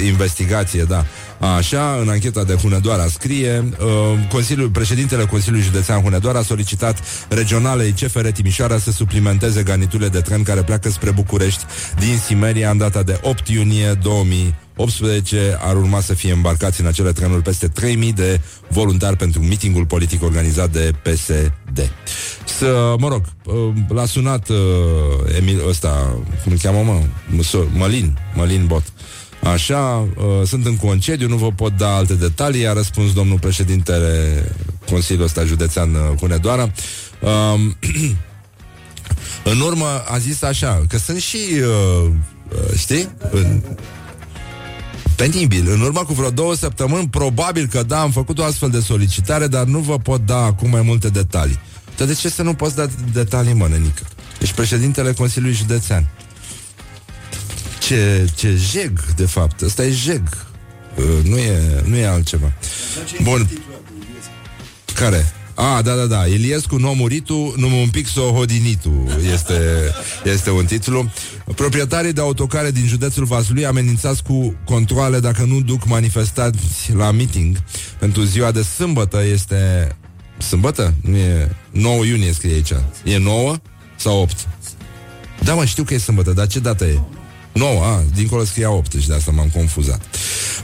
investigație, da. Așa, în ancheta de Hunedoara scrie uh, Consiliul, Președintele Consiliului Județean Hunedoara a solicitat regionalei CFR Timișoara să suplimenteze garniturile de tren care pleacă spre București din Simeria în data de 8 iunie 2018 ar urma să fie embarcați în acele trenuri peste 3000 de voluntari pentru mitingul politic organizat de PSD. Să, mă rog, uh, l-a sunat uh, Emil ăsta, cum îl cheamă, mă? Mălin, Mălin Bot. Așa, uh, sunt în concediu, nu vă pot da alte detalii, a răspuns domnul președintele Consiliul ăsta județean uh, Hunedoara. Uh, <clears throat> în urmă a zis așa, că sunt și, uh, uh, știi, în, penibil. În urmă cu vreo două săptămâni, probabil că da, am făcut o astfel de solicitare, dar nu vă pot da acum mai multe detalii. Dar de ce să nu poți da detalii, mă, nenică? Ești președintele Consiliului Județean. Ce, ce jeg, de fapt. Ăsta e jeg. Uh, nu, e, nu e altceva. Bun. Care? Ah, da, da, da. Iliescu nu muritu, nu un pic s-o hodinitu. Este, este un titlu. Proprietarii de autocare din județul Vaslui amenințați cu controle dacă nu duc manifestați la meeting. Pentru ziua de sâmbătă este... Sâmbătă? Nu e... 9 iunie scrie aici. E 9 sau 8? Da, mă, știu că e sâmbătă, dar ce dată e? 9, a, dincolo scria 8 și de asta m-am confuzat.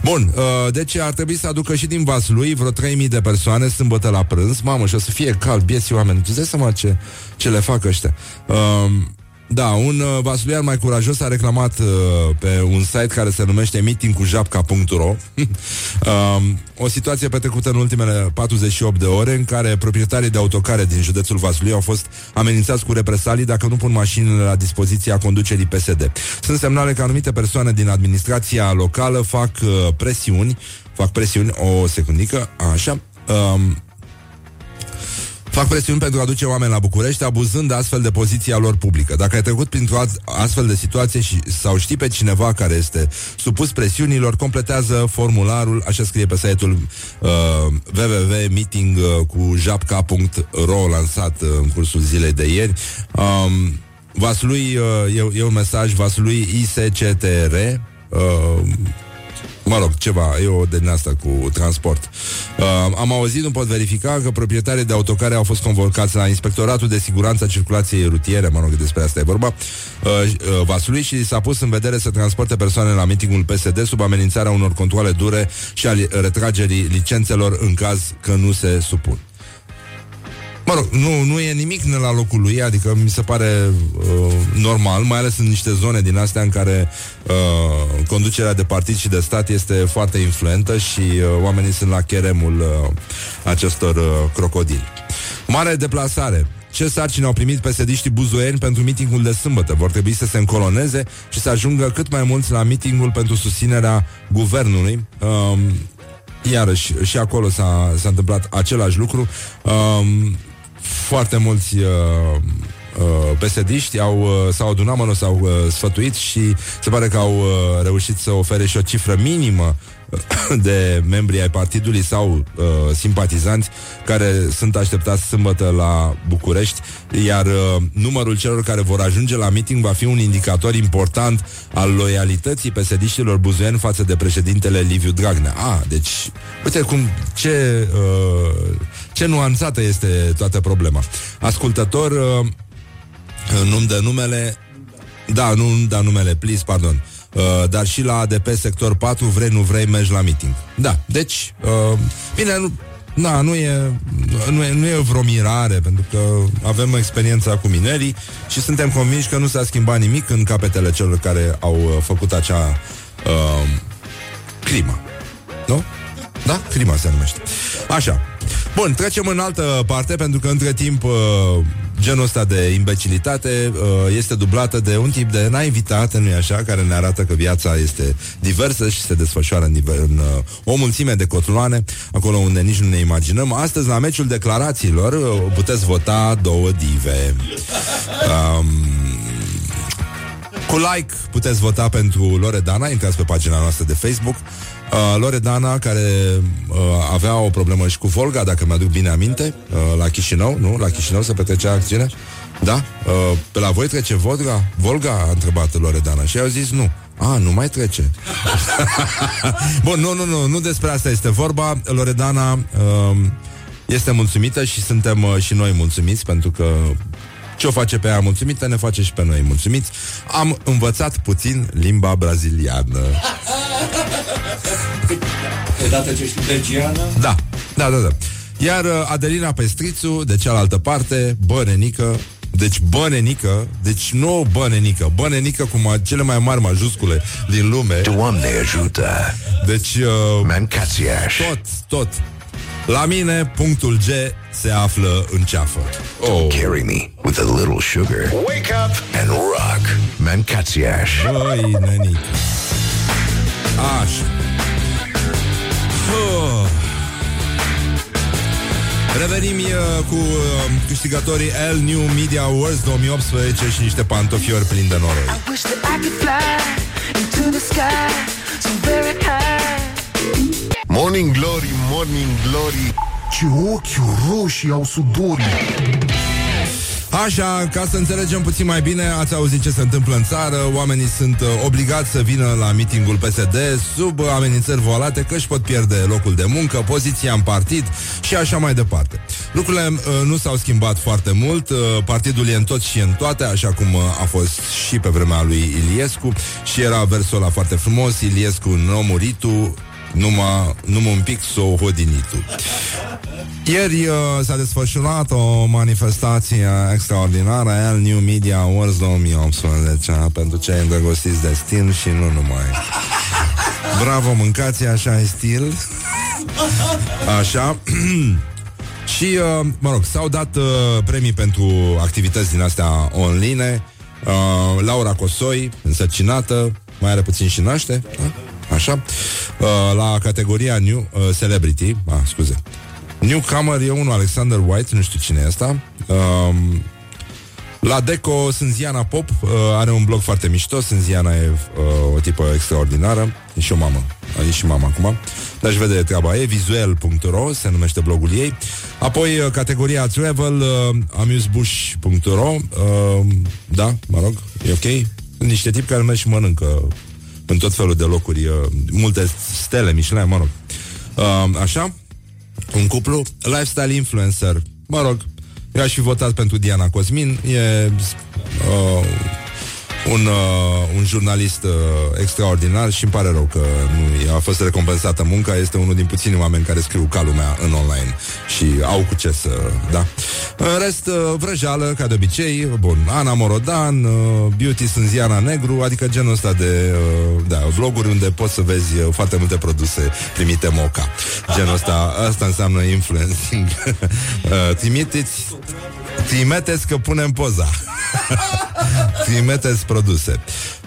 Bun, uh, deci ar trebui să aducă și din Vaslui vreo 3000 de persoane sâmbătă la prânz. Mamă, și o să fie cald, bieții oameni. Tu dai seama ce, ce le fac ăștia. Uh, da, un uh, vasulian mai curajos a reclamat uh, pe un site care se numește meetingcujapca.ro uh, <laughs> o situație petrecută în ultimele 48 de ore în care proprietarii de autocare din județul Vaslui au fost amenințați cu represalii dacă nu pun mașinile la dispoziția conducerii PSD. Sunt semnale că anumite persoane din administrația locală fac uh, presiuni, fac presiuni, o secundică, așa, uh, Fac presiuni pentru a aduce oameni la București, abuzând astfel de poziția lor publică. Dacă ai trecut printr-o astfel de situație și, sau știi pe cineva care este supus presiunilor, completează formularul, așa scrie pe site-ul uh, www.meeting uh, cu japca.ro lansat uh, în cursul zilei de ieri. Um, Vaslui, uh, e, e un mesaj, Vaslui ISCTR, uh, Mă rog, ceva, e o din asta cu transport. Uh, am auzit, nu pot verifica, că proprietarii de autocare au fost convocați la Inspectoratul de Siguranță a Circulației Rutiere, mă rog, despre asta e vorba, uh, uh, Vaslui și s-a pus în vedere să transporte persoane la mitingul PSD sub amenințarea unor controle dure și a retragerii licențelor în caz că nu se supun. Mă rog, nu, nu e nimic la locul lui, adică mi se pare uh, normal, mai ales în niște zone din astea în care uh, conducerea de partid și de stat este foarte influentă și uh, oamenii sunt la cheremul uh, acestor uh, crocodili. Mare deplasare. Ce sarcini au primit pesediștii buzoieni pentru mitingul de sâmbătă? Vor trebui să se încoloneze și să ajungă cât mai mulți la mitingul pentru susținerea guvernului. Um, iarăși, și acolo s-a, s-a întâmplat același lucru. Um, foarte mulți uh, uh, pesediști au, uh, s-au adunat, mă, nu, s-au uh, sfătuit și se pare că au uh, reușit să ofere și o cifră minimă de membri ai partidului sau uh, simpatizanți care sunt așteptați sâmbătă la București, iar uh, numărul celor care vor ajunge la meeting va fi un indicator important al loialității pesediștilor buzuieni față de președintele Liviu Dragnea. Ah, deci, uite cum, ce, uh, ce nuanțată este toată problema. Ascultător, uh, nu-mi dă numele, da, nu-mi dă numele, please, pardon. Uh, dar și la ADP sector 4 vrei, nu vrei, mergi la meeting. Da, deci, uh, bine, nu, da, nu e, nu, e, nu e vreo mirare, pentru că avem experiența cu minerii și suntem convinși că nu s-a schimbat nimic în capetele celor care au uh, făcut acea uh, crimă. Nu? Da? Crima se numește. Așa. Bun, trecem în altă parte, pentru că între timp uh, genul ăsta de imbecilitate uh, este dublată de un tip de naivitate, nu-i așa, care ne arată că viața este diversă și se desfășoară în, în uh, o mulțime de cotloane, acolo unde nici nu ne imaginăm. Astăzi, la meciul declarațiilor, uh, puteți vota două dive. Um, cu like puteți vota pentru Loredana, intrați pe pagina noastră de Facebook. Uh, Loredana, care uh, avea o problemă și cu Volga, dacă mi-aduc bine aminte, uh, la Chișinău, nu? La Chișinău se petrecea acțiune. Da? Uh, pe la voi trece Volga? Volga? A întrebat Loredana și au zis nu. A, nu mai trece. <laughs> Bun, nu, nu, nu, nu despre asta este vorba. Loredana uh, este mulțumită și suntem uh, și noi mulțumiți pentru că ce o face pe ea mulțumită, ne face și pe noi mulțumiți. Am învățat puțin limba braziliană. Odată ce știi belgiană? Da, da, da, da. Iar uh, Adelina Pestrițu, de cealaltă parte, bănenică, deci bănenică, deci nu bănenică, bănenică cu ma- cele mai mari majuscule din lume. Doamne ajută! Deci, uh, Mancațiaș. tot, tot. La mine, punctul G se află în ceafă. Oh. Carry me with a little sugar. Wake up and rock. Mancațiaș. Băi, nenică. Așa. Oh. Revenim uh, cu uh, câștigătorii L New Media Awards 2018 și niște pantofiori plini de noroi. I wish that I could fly into the sky, so very high. Morning Glory, Morning Glory Ce ochi roșii au sudorii Așa, ca să înțelegem puțin mai bine, ați auzit ce se întâmplă în țară, oamenii sunt uh, obligați să vină la mitingul PSD sub amenințări voalate că își pot pierde locul de muncă, poziția în partid și așa mai departe. Lucrurile uh, nu s-au schimbat foarte mult, uh, partidul e în tot și în toate, așa cum uh, a fost și pe vremea lui Iliescu. Și era versul ăla foarte frumos, Iliescu nu muritu, numai, numai un pic s-o hodinitu. Ieri uh, s-a desfășurat o manifestație extraordinară al New Media Awards 2018 pentru cei îndrăgostiți de stil și nu numai. Bravo, mâncați așa e stil. Așa. <clears throat> și, uh, mă rog, s-au dat uh, premii pentru activități din astea online. Uh, Laura Cosoi, însărcinată, mai are puțin și naște. Da? Așa. Uh, la categoria New uh, Celebrity, ah, scuze. Newcomer e unul Alexander White, nu știu cine e asta. Um, la Deco sunt Ziana Pop, uh, are un blog foarte mișto, sunt Ziana e uh, o tipă extraordinară, e și o mamă, e și mama acum. Dar vede de treaba ei, visuel.ro se numește blogul ei. Apoi uh, categoria Travel, uh, amusebush.ro, uh, da, mă rog, e ok. Niște tipi care merg și mănâncă în tot felul de locuri, uh, multe stele, Michelin, mă rog. Uh, așa, un cuplu, lifestyle influencer, mă rog, eu aș fi votat pentru Diana Cosmin, e uh, un, uh, un jurnalist uh, extraordinar și îmi pare rău că nu a fost recompensată munca. Este unul din puțini oameni care scriu ca lumea în online și au cu ce să... Da. În rest, uh, vrăjeală, ca de obicei, bun, Ana Morodan, uh, Beauty Sânziana Negru, adică genul ăsta de uh, da, vloguri unde poți să vezi uh, foarte multe produse primite moca. Genul ăsta, asta înseamnă influencing. <laughs> uh, trimiteți Trimiteți că punem poza. <laughs> Trimiteți produse.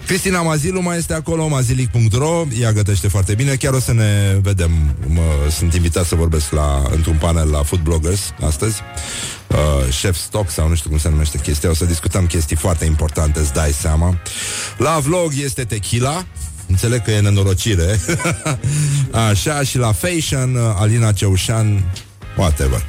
Cristina Mazilu mai este acolo Mazilic.ro Ea gătește foarte bine. Chiar o să ne vedem. Mă, Sunt invitat să vorbesc la, într-un panel la Food Bloggers Astăzi. Uh, Chef Stock sau nu știu cum se numește chestia. O să discutăm chestii foarte importante Îți dai seama. La vlog este tequila. Înțeleg că e nenorocire. <laughs> Așa și la fashion uh, Alina Ceușan Whatever.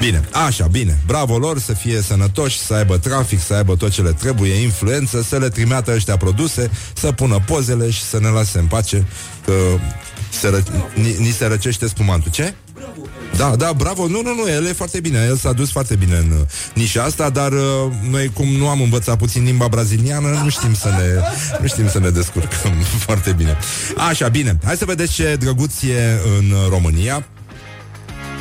Bine, așa, bine. Bravo lor să fie sănătoși, să aibă trafic, să aibă tot ce le trebuie, influență, să le trimeată ăștia produse, să pună pozele și să ne lase în pace, că se ră- ni, ni se răcește spumantul. Ce? Da, da, bravo. Nu, nu, nu, el e foarte bine. El s-a dus foarte bine în uh, nișa asta, dar uh, noi, cum nu am învățat puțin limba braziliană, nu știm să ne, nu știm să ne descurcăm <laughs> foarte bine. Așa, bine. Hai să vedeți ce drăguț e în România.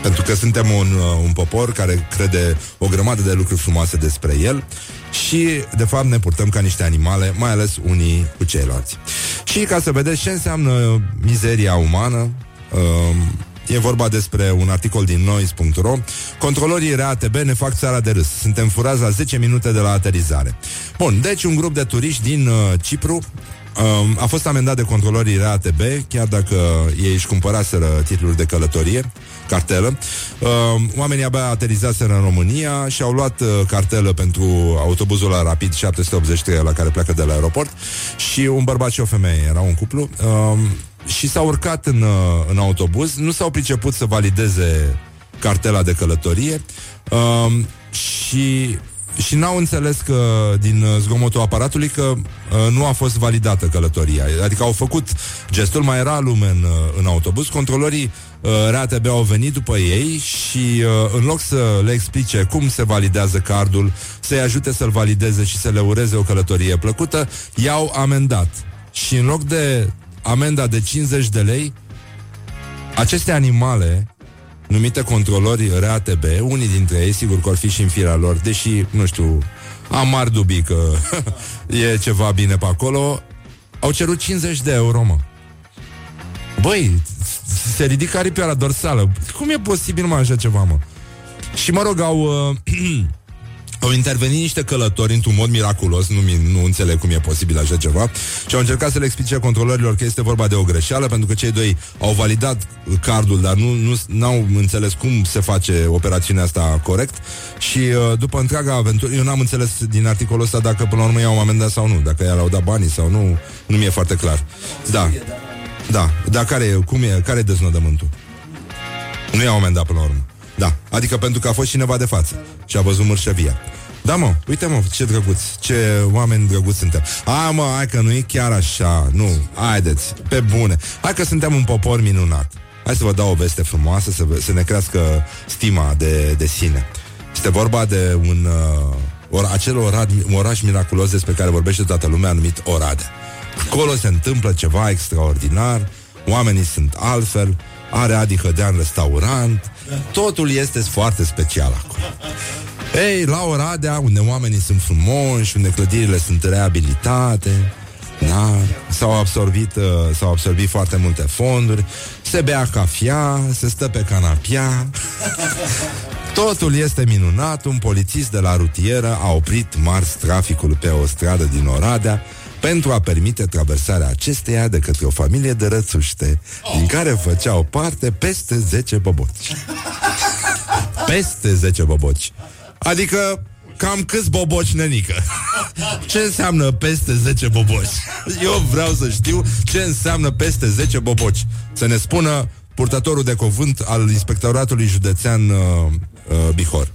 Pentru că suntem un, uh, un popor care crede o grămadă de lucruri frumoase despre el și, de fapt, ne purtăm ca niște animale, mai ales unii cu ceilalți. Și ca să vedeți ce înseamnă mizeria umană, uh, E vorba despre un articol din Noise.ro Controlorii RATB ne fac țara de râs Suntem furați la 10 minute de la aterizare Bun, deci un grup de turiști din uh, Cipru um, a fost amendat de controlorii RATB, chiar dacă ei își cumpăraseră titluri de călătorie, cartelă. Um, oamenii abia aterizaseră în România și au luat uh, cartelă pentru autobuzul la Rapid 783 la care pleacă de la aeroport și un bărbat și o femeie, era un cuplu. Um, și s-au urcat în, uh, în autobuz, nu s-au priceput să valideze cartela de călătorie um, și și n-au înțeles că din uh, zgomotul aparatului că uh, nu a fost validată călătoria. Adică au făcut gestul, mai era lume în, uh, în autobuz, controlorii uh, RATB au venit după ei și uh, în loc să le explice cum se validează cardul, să-i ajute să-l valideze și să le ureze o călătorie plăcută, i-au amendat. Și în loc de amenda de 50 de lei, aceste animale numite controlori RATB, unii dintre ei, sigur că or fi și în firea lor, deși, nu știu, am mari dubii că <laughs> e ceva bine pe acolo, au cerut 50 de euro, mă. Băi, se ridică aripioara dorsală. Cum e posibil, mă, așa ceva, mă? Și mă rog, au, uh, <clears throat> Au intervenit niște călători într-un mod miraculos, nu, mi- nu înțeleg cum e posibil așa ceva, și au încercat să le explice controlorilor că este vorba de o greșeală, pentru că cei doi au validat cardul, dar nu, nu n-au înțeles cum se face operațiunea asta corect și uh, după întreaga aventură, eu n-am înțeles din articolul ăsta dacă până la urmă i-au amendat sau nu, dacă i-au dat banii sau nu, nu mi-e foarte clar. Da. Da, dar care e, cum e, care e deznodământul? Nu i-au amendat până la urmă. Da, adică pentru că a fost cineva de față și a văzut mărșăvia. Da, mă, uite, mă, ce drăguț, ce oameni drăguți suntem. A, mă, hai că nu e chiar așa, nu, haideți, pe bune. Hai că suntem un popor minunat. Hai să vă dau o veste frumoasă, să, vă- să ne crească stima de, de sine. Este vorba de un, uh, or, acel oraș, oraș miraculos despre care vorbește toată lumea, numit Oradea. Acolo se întâmplă ceva extraordinar, oamenii sunt altfel, are Adi Hădea în restaurant, totul este foarte special acolo. Ei, la Oradea, unde oamenii sunt frumoși, unde clădirile sunt reabilitate, da, s-au absorbit, uh, s-au absorbit foarte multe fonduri, se bea cafea, se stă pe canapia, <laughs> Totul este minunat, un polițist de la rutieră a oprit marți traficul pe o stradă din Oradea pentru a permite traversarea acesteia de către o familie de rățuște, din care făceau parte peste 10 boboci. Peste 10 boboci. Adică cam câți boboci, nenică? Ce înseamnă peste 10 boboci? Eu vreau să știu ce înseamnă peste 10 boboci. Să ne spună purtătorul de cuvânt al Inspectoratului Județean uh, uh, Bihor.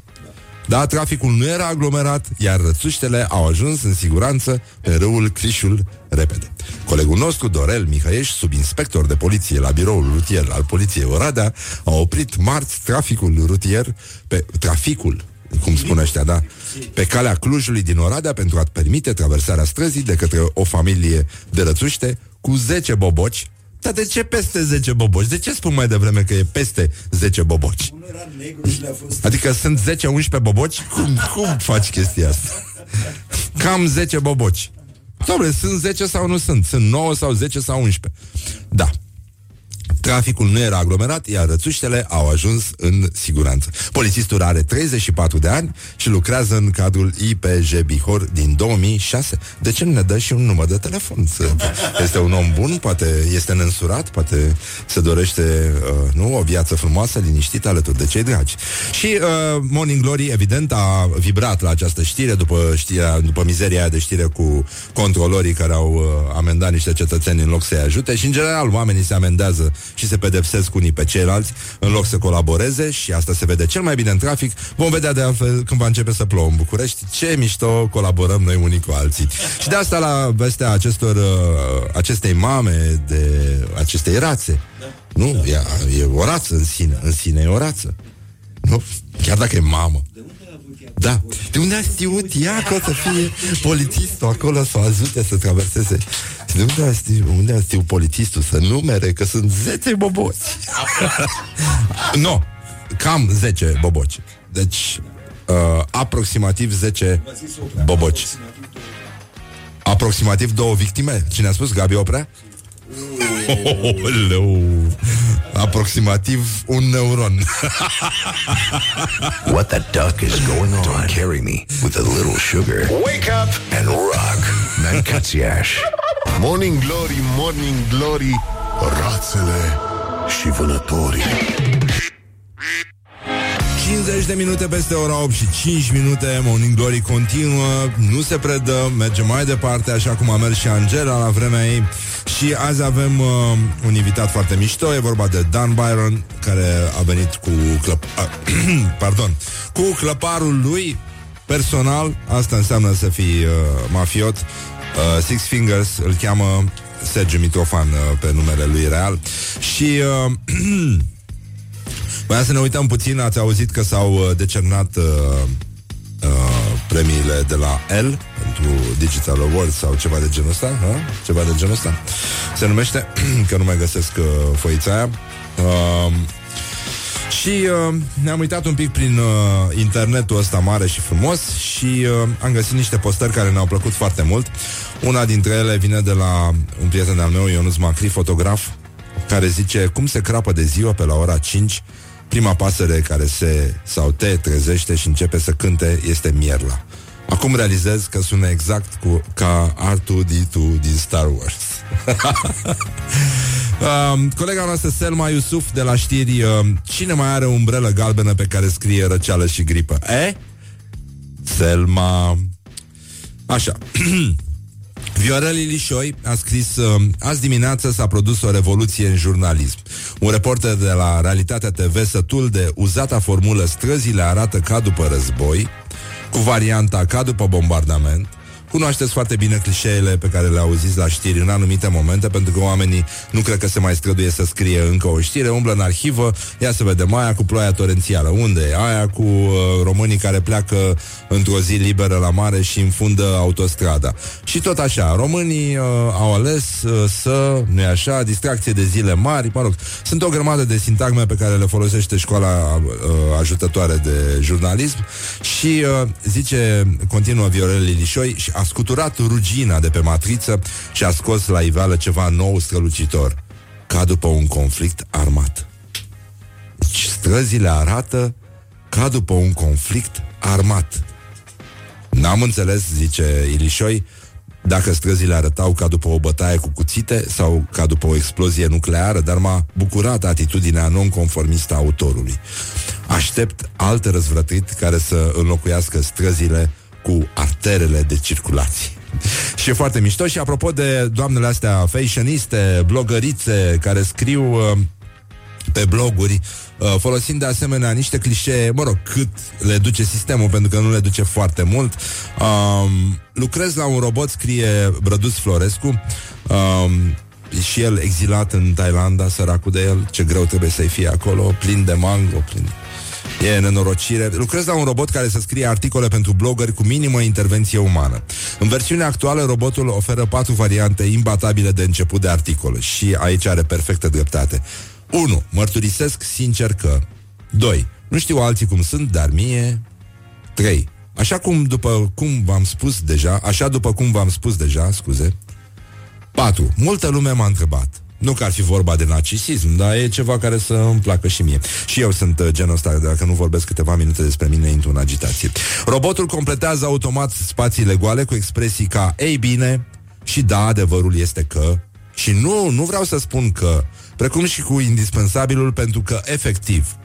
Da, traficul nu era aglomerat, iar rățuștele au ajuns în siguranță pe râul Crișul repede. Colegul nostru, Dorel Mihăieș, subinspector de poliție la biroul rutier al poliției Oradea, a oprit marți traficul rutier pe traficul cum spun ăștia, da, pe calea Clujului din Oradea pentru a permite traversarea străzii de către o familie de rățuște cu 10 boboci. Dar de ce peste 10 boboci? De ce spun mai devreme că e peste 10 boboci? Adică sunt 10-11 boboci? Cum, cum faci chestia asta? Cam 10 boboci. Doamne, sunt 10 sau nu sunt? Sunt 9 sau 10 sau 11? Da. Traficul nu era aglomerat, iar rățuștele au ajuns în siguranță. Polițistul are 34 de ani și lucrează în cadrul IPJ Bihor din 2006. De ce nu ne dă și un număr de telefon? Să- Este un om bun, poate este nensurat, poate se dorește uh, nu, o viață frumoasă, liniștită alături de cei dragi. Și uh, Morning Glory, evident, a vibrat la această știre după, știrea, după mizeria aia de știre cu controlorii care au uh, amendat niște cetățeni în loc să-i ajute și, în general, oamenii se amendează și se pedepsesc unii pe ceilalți în loc să colaboreze și asta se vede cel mai bine în trafic. Vom vedea de altfel când va începe să plouă în București ce mișto colaborăm noi unii cu alții. Și de asta la vestea acestor, uh, acestei mame de acestei rațe. Nu, e, e o rață în sine, în sine e o rață. Nu? Chiar dacă e mamă. Da. De unde a știut ea că o să fie polițistul acolo să o ajute să traverseze? De unde a știut, unde a știut polițistul să numere că sunt 10 boboci? <laughs> nu, cam 10 boboci. Deci, uh, aproximativ 10 boboci. Aproximativ două victime. Cine a spus? Gabi Oprea? Oh, <laughs> Aproximativ un neuron. What the duck is going on? Don't carry me with a little sugar. Wake up and rock. Mancațiaș. Morning Glory, Morning Glory Rațele și vânătorii 50 de minute peste ora 8 și 5 minute Morning Glory continuă Nu se predă, merge mai departe Așa cum a mers și Angela la vremea ei. Și azi avem uh, un invitat foarte mișto E vorba de Dan Byron Care a venit cu clăp... a, <clears throat> Pardon Cu clăparul lui personal Asta înseamnă să fii uh, mafiot. Uh, Six Fingers îl cheamă Sergiu Mitrofan uh, pe numele lui real. Și uh, <clears throat> Voiam să ne uităm puțin, ați auzit că s-au uh, decernat uh, uh, premiile de la L pentru Digital Awards sau ceva de genul ăsta, ha? ceva de genul ăsta. Se numește, <clears throat> că nu mai găsesc uh, foița aia. Uh, și uh, ne-am uitat un pic prin uh, internetul ăsta mare și frumos și uh, am găsit niște postări care ne-au plăcut foarte mult. Una dintre ele vine de la un prieten al meu, Ionuț Macri, fotograf, care zice cum se crapă de ziua pe la ora 5 Prima pasăre care se sau te trezește și începe să cânte este Mierla. Acum realizez că sună exact cu, ca R2D2 din Star Wars. uh, <laughs> colega noastră Selma Iusuf de la știri uh, Cine mai are umbrelă galbenă pe care scrie răceală și gripă? E? Selma Așa <clears throat> Viorel Ilișoi a scris uh, Azi dimineață s-a produs o revoluție în jurnalism. Un reporter de la Realitatea TV Sătul de uzata formulă Străzile arată ca după război Cu varianta ca după bombardament Cunoașteți foarte bine clișeele pe care le auziți la știri în anumite momente, pentru că oamenii nu cred că se mai străduie să scrie încă o știre, umblă în arhivă, ia să vedem aia cu ploaia torențială. Unde e? Aia cu uh, românii care pleacă într-o zi liberă la mare și înfundă autostrada. Și tot așa, românii uh, au ales uh, să, nu așa, distracție de zile mari, mă rog, sunt o grămadă de sintagme pe care le folosește școala uh, ajutătoare de jurnalism și uh, zice, continuă Viorel Lilișoi, și a scuturat rugina de pe matriță și a scos la iveală ceva nou strălucitor, ca după un conflict armat. Deci străzile arată ca după un conflict armat. N-am înțeles, zice Ilișoi, dacă străzile arătau ca după o bătaie cu cuțite sau ca după o explozie nucleară, dar m-a bucurat atitudinea nonconformistă a autorului. Aștept alt răzvrătit care să înlocuiască străzile cu arterele de circulație. Și e foarte mișto și apropo de doamnele astea fashioniste, blogărițe care scriu uh, pe bloguri uh, folosind de asemenea niște clișee, mă rog, cât le duce sistemul, pentru că nu le duce foarte mult. Um, lucrez la un robot, scrie Brădus Florescu, um, și el exilat în Thailanda, săracul de el, ce greu trebuie să-i fie acolo, plin de mango, plin E nenorocire. Lucrez la un robot care să scrie articole pentru blogări cu minimă intervenție umană. În versiunea actuală, robotul oferă patru variante imbatabile de început de articole și aici are perfectă dreptate. 1. Mărturisesc sincer că 2. Nu știu alții cum sunt, dar mie 3. Așa cum după cum v-am spus deja, așa după cum v-am spus deja, scuze. 4. Multă lume m-a întrebat. Nu că ar fi vorba de narcisism, dar e ceva care să îmi placă și mie. Și eu sunt uh, genul ăsta, dacă nu vorbesc câteva minute despre mine, intru în agitație. Robotul completează automat spațiile goale cu expresii ca Ei bine, și da, adevărul este că, și nu, nu vreau să spun că, precum și cu indispensabilul pentru că, efectiv,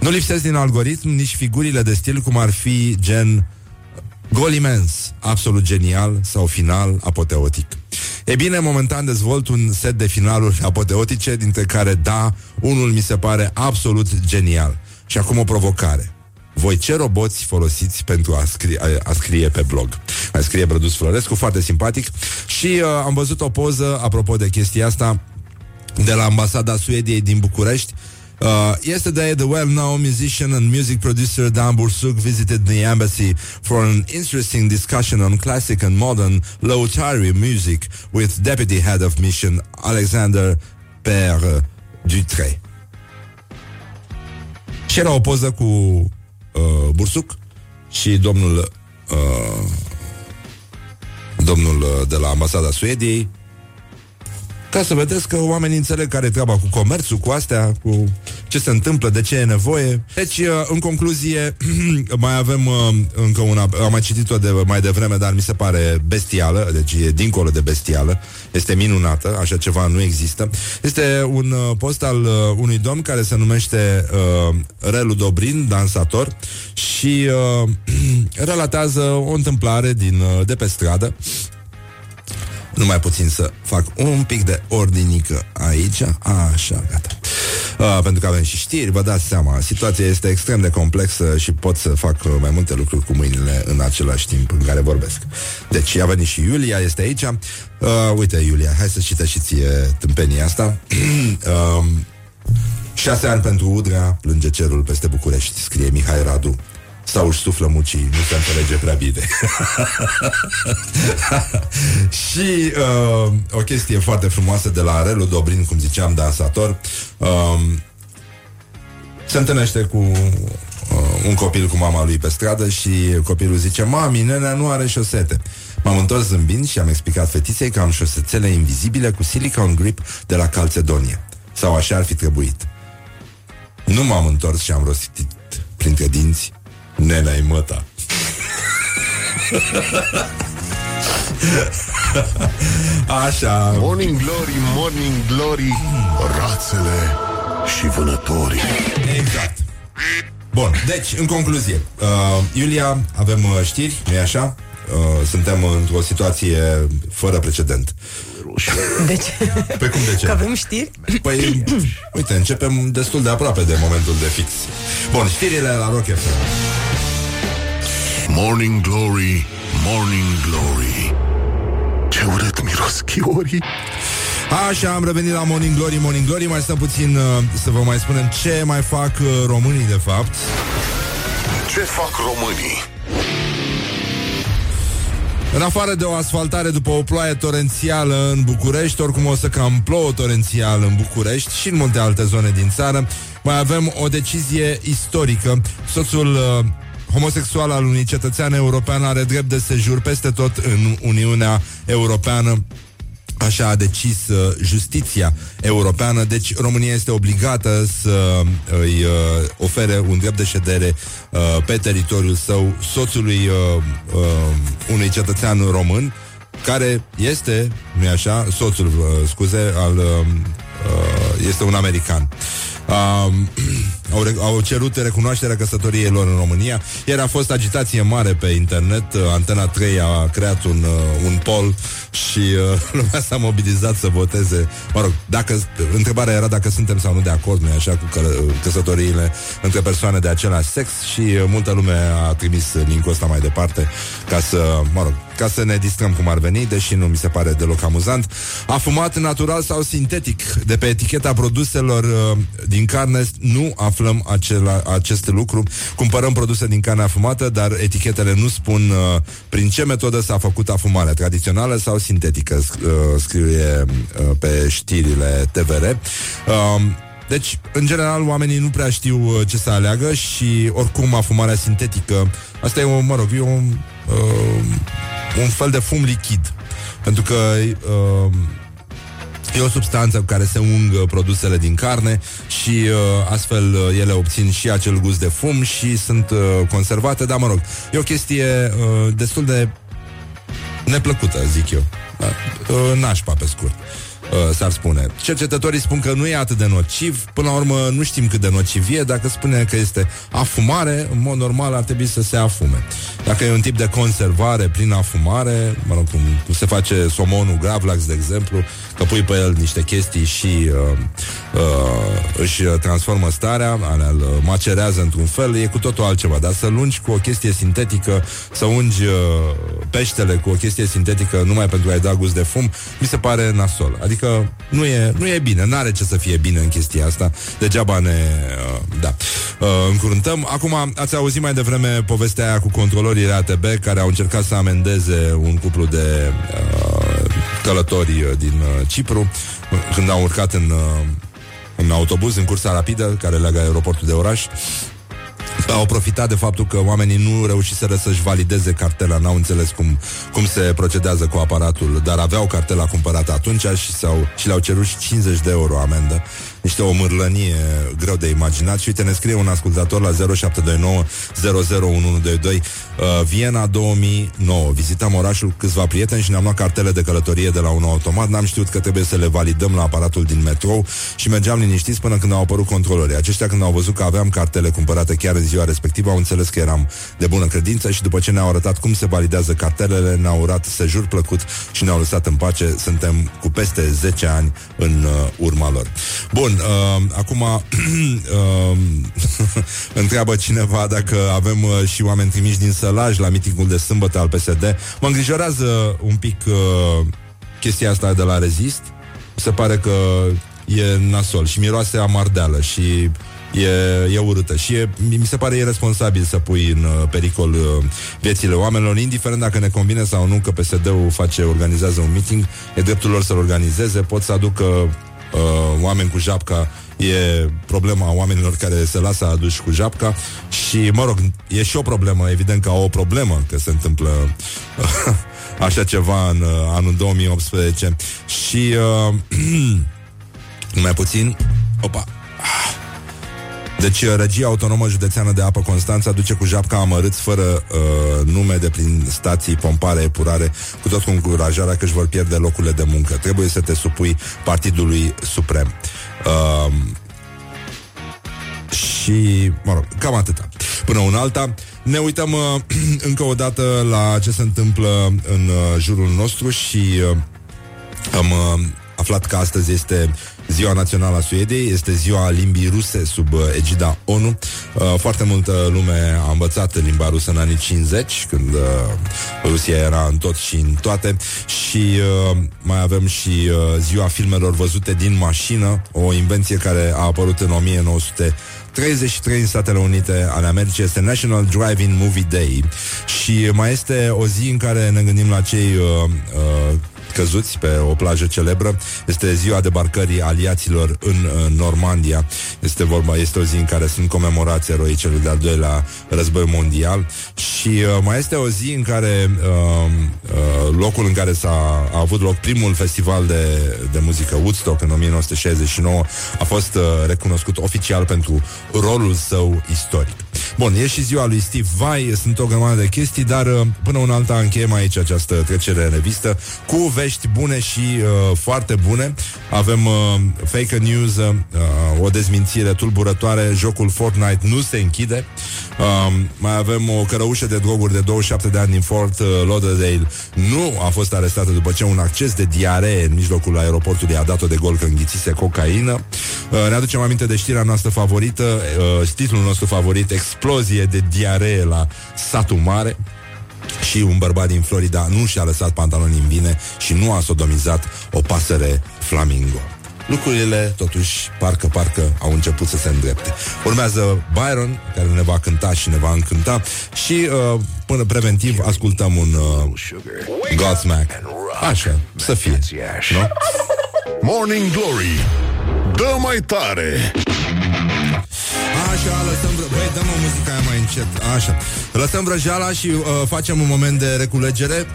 nu lipsesc din algoritm nici figurile de stil cum ar fi gen gol imens, absolut genial sau final apoteotic. E bine, momentan dezvolt un set de finaluri apoteotice, dintre care, da, unul mi se pare absolut genial. Și acum o provocare. Voi ce roboți folosiți pentru a scrie, a, a scrie pe blog? A scrie Brădus Florescu, foarte simpatic. Și uh, am văzut o poză, apropo de chestia asta, de la ambasada Suediei din București, Uh, yesterday, the well-known musician and music producer Dan Bursuk visited the embassy for an interesting discussion on classic and modern low-tire music with Deputy Head of Mission Alexander Père Dutré. Și era o poză cu uh, Bursuc și domnul uh, domnul uh, de la ambasada Suediei ca să vedeți că oamenii înțeleg care e treaba cu comerțul, cu astea, cu ce se întâmplă, de ce e nevoie. Deci, uh, în concluzie, <clears throat> mai avem uh, încă una, am mai citit-o de mai devreme, dar mi se pare bestială, deci e dincolo de bestială, este minunată, așa ceva nu există. Este un uh, post al unui domn care se numește uh, Relu Dobrin, dansator, și uh, <clears throat> relatează o întâmplare din, de pe stradă numai puțin să fac un pic de ordinică aici. Așa, gata. Uh, pentru că avem și știri, vă dați seama, situația este extrem de complexă și pot să fac mai multe lucruri cu mâinile în același timp în care vorbesc. Deci a venit și Iulia, este aici. Uh, uite, Iulia, hai să citești și ție tâmpenia asta. <clears throat> uh, șase ani pentru Udrea, plânge cerul peste București, scrie Mihai Radu sau își suflă mucii, nu se înțelege prea bine. <laughs> și uh, o chestie foarte frumoasă de la Relu Dobrin, cum ziceam, dansator, uh, se întâlnește cu uh, un copil cu mama lui pe stradă și copilul zice, mami, nenea nu are șosete. M-am întors zâmbind și am explicat fetiței că am șosețele invizibile cu silicone grip de la Calcedonia. Sau așa ar fi trebuit. Nu m-am întors și am rostit printre dinți Nenea-i măta Așa Morning Glory, Morning Glory Rațele și vânătorii Exact Bun, deci, în concluzie uh, Iulia, avem uh, știri, nu-i așa? Uh, suntem într-o situație fără precedent De ce? Pe cum de ce? Că avem știri? Păi, uite, începem destul de aproape de momentul de fix Bun, știrile la Rock FM Morning Glory, Morning Glory Ce urât miros chiorii Așa, am revenit la Morning Glory, Morning Glory Mai stăm puțin uh, să vă mai spunem ce mai fac uh, românii de fapt Ce fac românii? În afară de o asfaltare după o ploaie torențială în București, oricum o să cam plouă torențial în București și în multe alte zone din țară, mai avem o decizie istorică. Soțul uh, homosexual al unui cetățean european are drept de sejur peste tot în Uniunea Europeană Așa a decis uh, justiția europeană, deci România este obligată să îi uh, ofere un drept de ședere uh, pe teritoriul său soțului uh, uh, unui cetățean român, care este, nu așa, soțul, uh, scuze, al, uh, uh, este un american. Uh, <clears throat> au, re- au cerut recunoașterea căsătoriei lor în România. Iar a fost agitație mare pe internet. Uh, Antena 3 a creat un, uh, un poll și uh, <laughs> lumea s-a mobilizat să voteze. Mă rog, dacă, întrebarea era dacă suntem sau nu de acord, nu așa, cu că, căsătoriile între persoane de același sex și uh, multă lume a trimis linkul ăsta mai departe ca să, mă rog, ca să ne distrăm cum ar veni, deși nu mi se pare deloc amuzant. A fumat natural sau sintetic? De pe eticheta produselor uh, din carne nu aflăm acela, acest lucru. Cumpărăm produse din carne afumată, dar etichetele nu spun uh, prin ce metodă s-a făcut afumarea, tradițională sau sintetică, sc- uh, scrie uh, pe știrile TVR. Uh, deci, în general, oamenii nu prea știu uh, ce să aleagă și, oricum, afumarea sintetică, asta e, un, mă rog, e un, uh, un fel de fum lichid. Pentru că uh, E o substanță cu care se ung uh, produsele din carne și uh, astfel uh, ele obțin și acel gust de fum și sunt uh, conservate, dar mă rog, e o chestie uh, destul de neplăcută, zic eu. Da? Uh, nașpa pe scurt. Uh, s-ar spune. Cercetătorii spun că nu e atât de nociv, până la urmă nu știm cât de nociv e, dacă spune că este afumare, în mod normal ar trebui să se afume. Dacă e un tip de conservare prin afumare, mă rog, cum, cum se face somonul gravlax, de exemplu, că pui pe el niște chestii și uh, uh, își transformă starea, alea îl macerează într-un fel, e cu totul altceva, dar să lungi cu o chestie sintetică, să ungi uh, peștele cu o chestie sintetică numai pentru a-i da gust de fum, mi se pare nasol. Adică nu e, nu e bine, n-are ce să fie bine în chestia asta, degeaba ne, uh, da, uh, încurântăm. Acum, ați auzit mai devreme povestea aia cu controlorii ATB care au încercat să amendeze un cuplu de uh, călători uh, din uh, Cipru uh, când au urcat în, uh, în autobuz, în cursa rapidă care leagă aeroportul de oraș au profitat de faptul că oamenii nu reușiseră să-și valideze cartela, n-au înțeles cum, cum se procedează cu aparatul, dar aveau cartela cumpărată atunci și, s-au, și le-au cerut și 50 de euro amendă. Niște o mârlănie greu de imaginat. Și uite, ne scrie un ascultator la 0729 001122 uh, Viena 2009 Vizitam orașul câțiva prieteni și ne-am luat cartele de călătorie de la un automat. N-am știut că trebuie să le validăm la aparatul din metrou Și mergeam liniștiți până când au apărut controlorii. Aceștia când au văzut că aveam cartele cumpărate chiar în ziua respectivă Au înțeles că eram de bună credință Și după ce ne-au arătat cum se validează cartelele Ne-au urat sejur plăcut și ne-au lăsat în pace. Suntem cu peste 10 ani în uh, urma lor. Bun, uh, acum <clears throat> uh, <laughs> întreabă cineva dacă avem uh, și oameni trimiși din Sălaj la mitingul de sâmbătă al PSD. Mă îngrijorează un pic uh, chestia asta de la Rezist. Se pare că e nasol și miroase amardeală și e, e urâtă și e, mi se pare irresponsabil să pui în uh, pericol uh, viețile oamenilor, indiferent dacă ne convine sau nu că PSD-ul face, organizează un meeting, e dreptul lor să-l organizeze, pot să aducă uh, oameni cu japca E problema oamenilor care se lasă aduși cu japca Și, mă rog, e și o problemă Evident că au o problemă Că se întâmplă <laughs> așa ceva în uh, anul 2018 Și uh, <clears throat> Mai puțin Opa Deci, uh, regia autonomă județeană de apă Constanța duce cu japca amărâți fără uh, nume de prin stații, pompare, epurare, cu tot cu încurajarea că își vor pierde locurile de muncă. Trebuie să te supui Partidului Suprem. Uh, și, mă rog, cam atâta. Până un alta, ne uităm uh, <clears throat> încă o dată la ce se întâmplă în uh, jurul nostru și uh, am uh, aflat că astăzi este Ziua Națională a Suediei, este ziua limbii ruse sub uh, egida ONU. Uh, foarte multă lume a învățat limba rusă în anii 50, când uh, Rusia era în tot și în toate. Și uh, mai avem și uh, ziua filmelor văzute din mașină, o invenție care a apărut în 1900 33 în Statele Unite ale Americii este National Driving Movie Day și mai este o zi în care ne gândim la cei uh, uh, căzuți pe o plajă celebră. Este ziua debarcării aliaților în uh, Normandia. Este vorba, este o zi în care sunt comemorați eroi celui de-al doilea război mondial și uh, mai este o zi în care uh, uh, locul în care s-a a avut loc primul festival de, de muzică Woodstock în 1969 a fost uh, recunoscut oficial pentru rolul său istoric. Bun, e și ziua lui Steve Vai, sunt o grămadă de chestii, dar uh, până un alta încheiem aici această trecere în revistă cu vești bune și uh, foarte bune. Avem uh, fake news, uh, o dezmințire tulburătoare, jocul Fortnite nu se închide. Uh, mai avem o cărăușă de droguri de 27 de ani din Fort uh, Lauderdale. Nu a fost arestată după ce un acces de diaree în mijlocul aeroportului a dat-o de gol că înghițise cocaină. Uh, ne aducem aminte de știrea noastră favorită, uh, titlul nostru favorit, explozie de diaree la satul mare și un bărbat din Florida nu și-a lăsat pantaloni în bine și nu a sodomizat o pasăre flamingo. Lucrurile, totuși, parcă, parcă au început să se îndrepte. Urmează Byron, care ne va cânta și ne va încânta și, uh, până preventiv, ascultăm un uh, Godsmack. Așa, să fie. Nu? Morning Glory Dă mai tare Așa, lăsăm vră... Băi, dăm o muzică aia mai încet. Așa, lăsăm vrăjeala și uh, facem un moment de reculegere.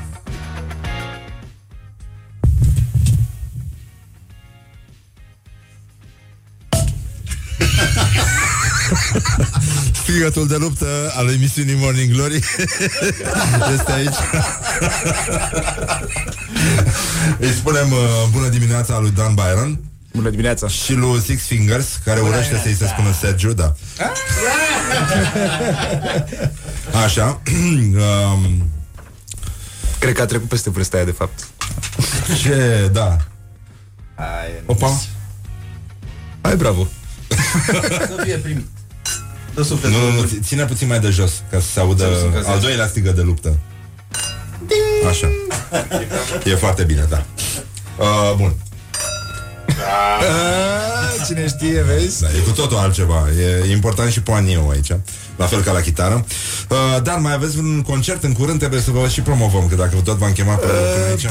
<laughs> Strigătul de luptă al emisiunii Morning Glory. <laughs> Este aici. <laughs> Îi spunem uh, bună dimineața lui Dan Byron Bună dimineața. Și lui Six Fingers Care Bună urăște să-i se spună Sergiu Da. <laughs> Așa. <clears throat> Um, Cred că a trecut peste vârsta aia, de fapt. Ce, da. Opa. Hai, bravo. Să fie primit. Dă Nu, nu, nu, ține puțin mai de jos Ca să se audă al doilea strigă de luptă. Așa. E foarte bine, da. Uh, Bun A, Cine știe, vezi? Da, e cu totul altceva. E important și poanieu aici. La fel ca la chitară. Uh, dar mai aveți un concert în curând, trebuie să vă și promovăm, că dacă tot v-am chemat pe, până aici.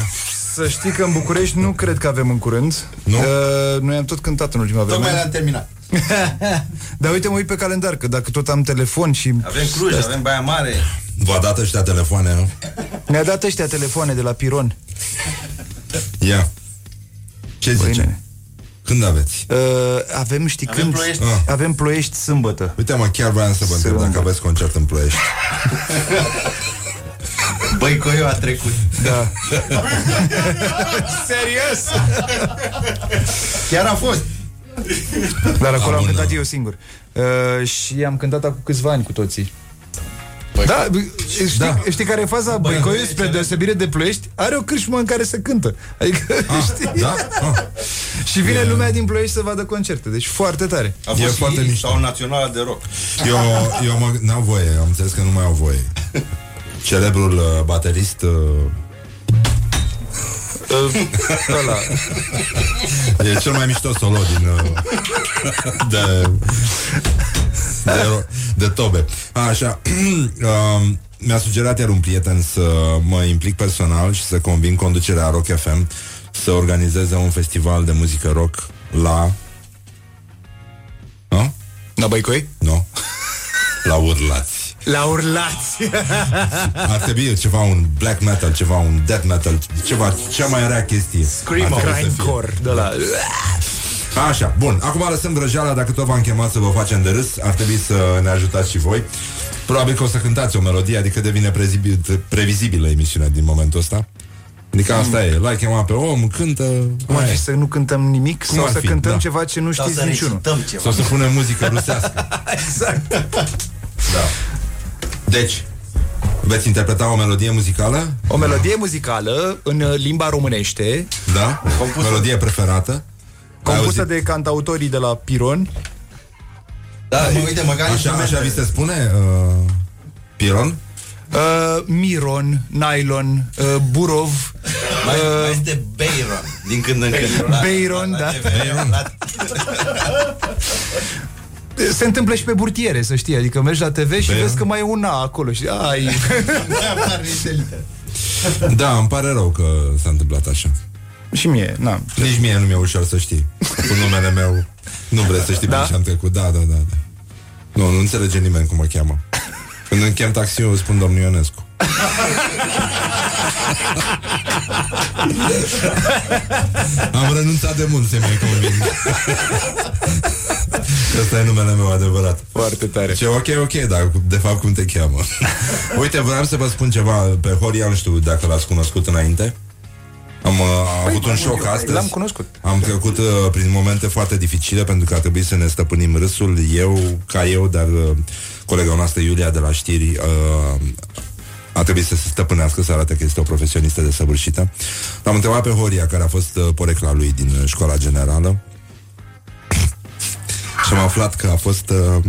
Să știi că în București nu cred că avem în curând Nu? uh, Noi am tot cântat în ultima Tocmai vreme l-am terminat. <laughs> Dar uite, mă uit pe calendar Că dacă tot am telefon și Avem Cluj, avem Baia Mare. V-a dat ăștia telefoane, nu? Ne-a dat ăștia telefoane de la Piron Ia. Ce Băi, zice? nene. Când aveți? uh, Avem, știi Avem când? Ploiești. Ah. Avem ploiești sâmbătă Uite, mă, chiar vreau să vă întreb Sâmbătă. dacă aveți concert în Ploiești. <laughs> Băi, Coio a trecut. Da <laughs> Serios? Chiar a fost. Dar acolo Ah, am bun, cântat da. eu singur uh, Și am cântat acum câțiva ani cu toții da, știi, Da. știi care e faza? Băicoiu, spre deosebire de Ploiești, are o cârșmă în care se cântă. Adică, <laughs> știi? Da? Ah. Și vine lumea din Ploiești să vadă concerte. Deci foarte tare. A E fost și foarte mișto. sau națională de rock. <laughs> Eu, eu mă, n-au voie, am înțeles că nu mai au voie. Celebrul uh, baterist uh, Ăla. <laughs> E cel mai mișto solo din uh, de, <laughs> de, ro- de tobe Așa <clears throat> um, Mi-a sugerat iar un prieten să mă implic personal Și să conving conducerea Rock FM Să organizeze un festival de muzică rock La Nu? La Băicoi? Nu La urlați La urlați. <laughs> Ar trebui ceva, un black metal, ceva, un death metal Ceva, cea mai rea chestie Ar trebui să fie. Grindcore. De la... Așa, bun. Acum lăsăm vrăjeala, dacă tot v-am chemat să vă facem de râs, ar trebui să ne ajutați și voi. Probabil că o să cântați o melodie, adică devine prezibil, previzibilă emisiunea din momentul ăsta. Adică asta e, l-ai chemat pe om, cântă... Cum ar mai fi e. să nu cântăm nimic Cum sau ar să fi? cântăm Da. ceva ce nu Sau știți să niciunul? recităm ceva. Sau să punem muzică <laughs> rusească. Exact. Da. Deci, veți interpreta o melodie muzicală? O melodie muzicală în uh, limba românește, Da? Melodie preferată? Ai compusă auzit? de cantautorii de la Piron. Da, mă, uite, măcar niște Așa, așa mesele. vi se spune? Uh, Piron? Uh, Miron, Nylon, uh, Burov, Mai, mai este Bayron, din când în când. La- Bayron, la da. TV, la- Se întâmplă și pe burtiere, să știi Adică mergi la TV și Bayron? vezi că mai e un A acolo Și ai... <laughs> Mai apar niște litere. Da, îmi pare rău că s-a întâmplat așa. Și mie, na Nici mie nu mi-e ușor să știi. Cu numele meu nu vrei să știi Da? da? ce am trecut. Da, da, da, da. Nu, nu înțelege nimeni cum mă cheamă. Când îmi chem taxiul, îmi spun domnul Ionescu. Am renunțat de mult să mai conving. Ăsta e numele meu adevărat. Foarte tare Ce ok, ok, dar de fapt cum te cheamă? Uite, vreau să vă spun ceva pe Horia, nu știu dacă l-ați cunoscut înainte. Am uh, avut un șoc astăzi. L-am cunoscut Am trecut uh, prin momente foarte dificile pentru că a trebuit să ne stăpânim râsul, eu, ca eu, dar uh, colega noastră Iulia de la știri uh, a trebuit să se stăpânească, să arate că este o profesionistă desăvârșită. L-am întrebat pe Horia, care a fost uh, porecla lui din uh, școala generală <coughs> și am aflat că a fost uh,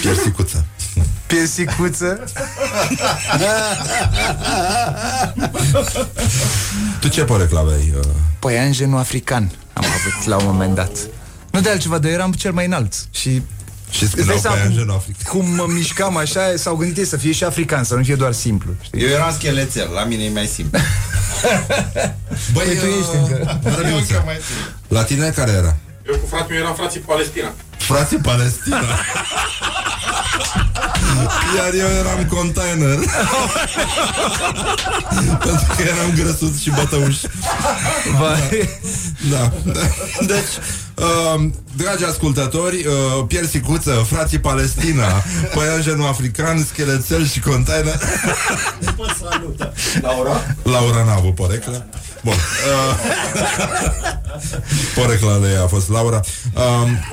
piersicuță. Piesicuță Tu ce porecla aveai? Uh, Păianjenul african Am avut la un moment dat Nu de altceva, dar eram cel mai înalt Și și Îți dai scriau seama pe cum- Angenul Africa. cum mă mișcam așa S-au gândit ei să fie și african Să nu fie doar simplu știi? Eu eram schelețel, la mine e mai simplu. <laughs> Băi, Păi tu ești încă. Răbiuță. La tine care era? Eu cu fratele meu eram frații Palestina. Frații Palestina. Iar eu eram container. Pentru că eram grăsuț și bătăuș. Vai. Da. Deci, uh, dragi ascultători, uh, Piersicuță, frații Palestina, <laughs> păianjenul african, schelețel și container. Laura? Laura n-a avut poreclă. Bun. Uh, <laughs> porecla lui a fost Laura. Uh,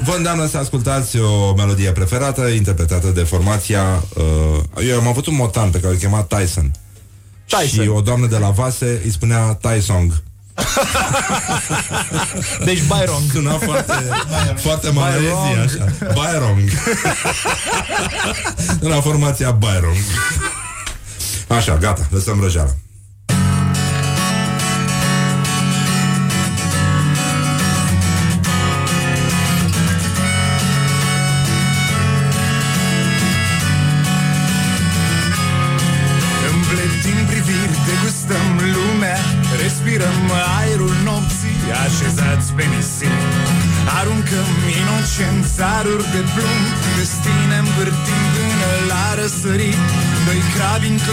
vă îndeamnă să ascultați o melodie preferată, interpretată de formația... Uh, eu am avut un motan pe care îl chema Tyson. Tyson. Și o doamnă de la Vase îi spunea Tysong. <laughs> Deci Byron Suna foarte, foarte malezi, Byron. așa. Byron. La <laughs> formația Byron. Așa, gata, lăsăm răjeala.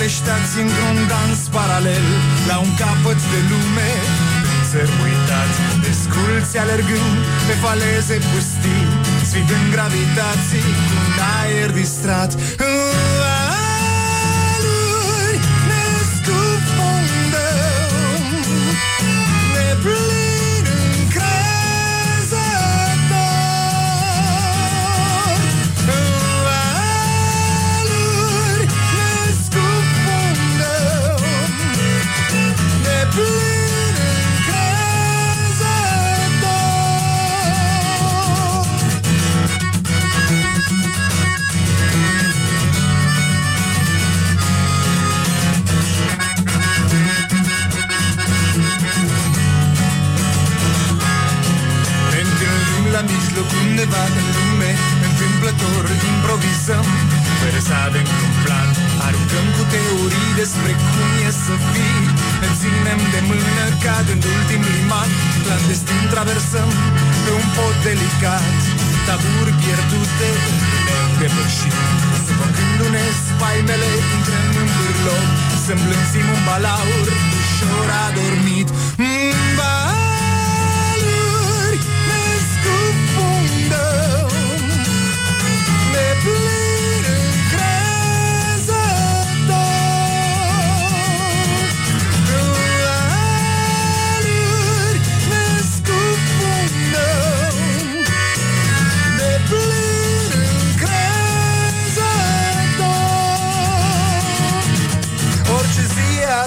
Crabi încleștați într-un dans paralel La un capăt de lume. În țări uitați Desculți alergând pe faleze pustii Sfidând gravitații cu un aer distrat. Valuri undeva în lume Întâmplător improvizăm. Fără să avem un plan Aruncăm cu teorii despre cum e să fii. Ne ținem de mână cadând ultim liman Clandestin traversăm pe un pod delicat. Taburi pierdute neîndepășit Sufocându-ne spaimele intrăm în bârloc Să îmblânzim un balaur ușor adormit. mm,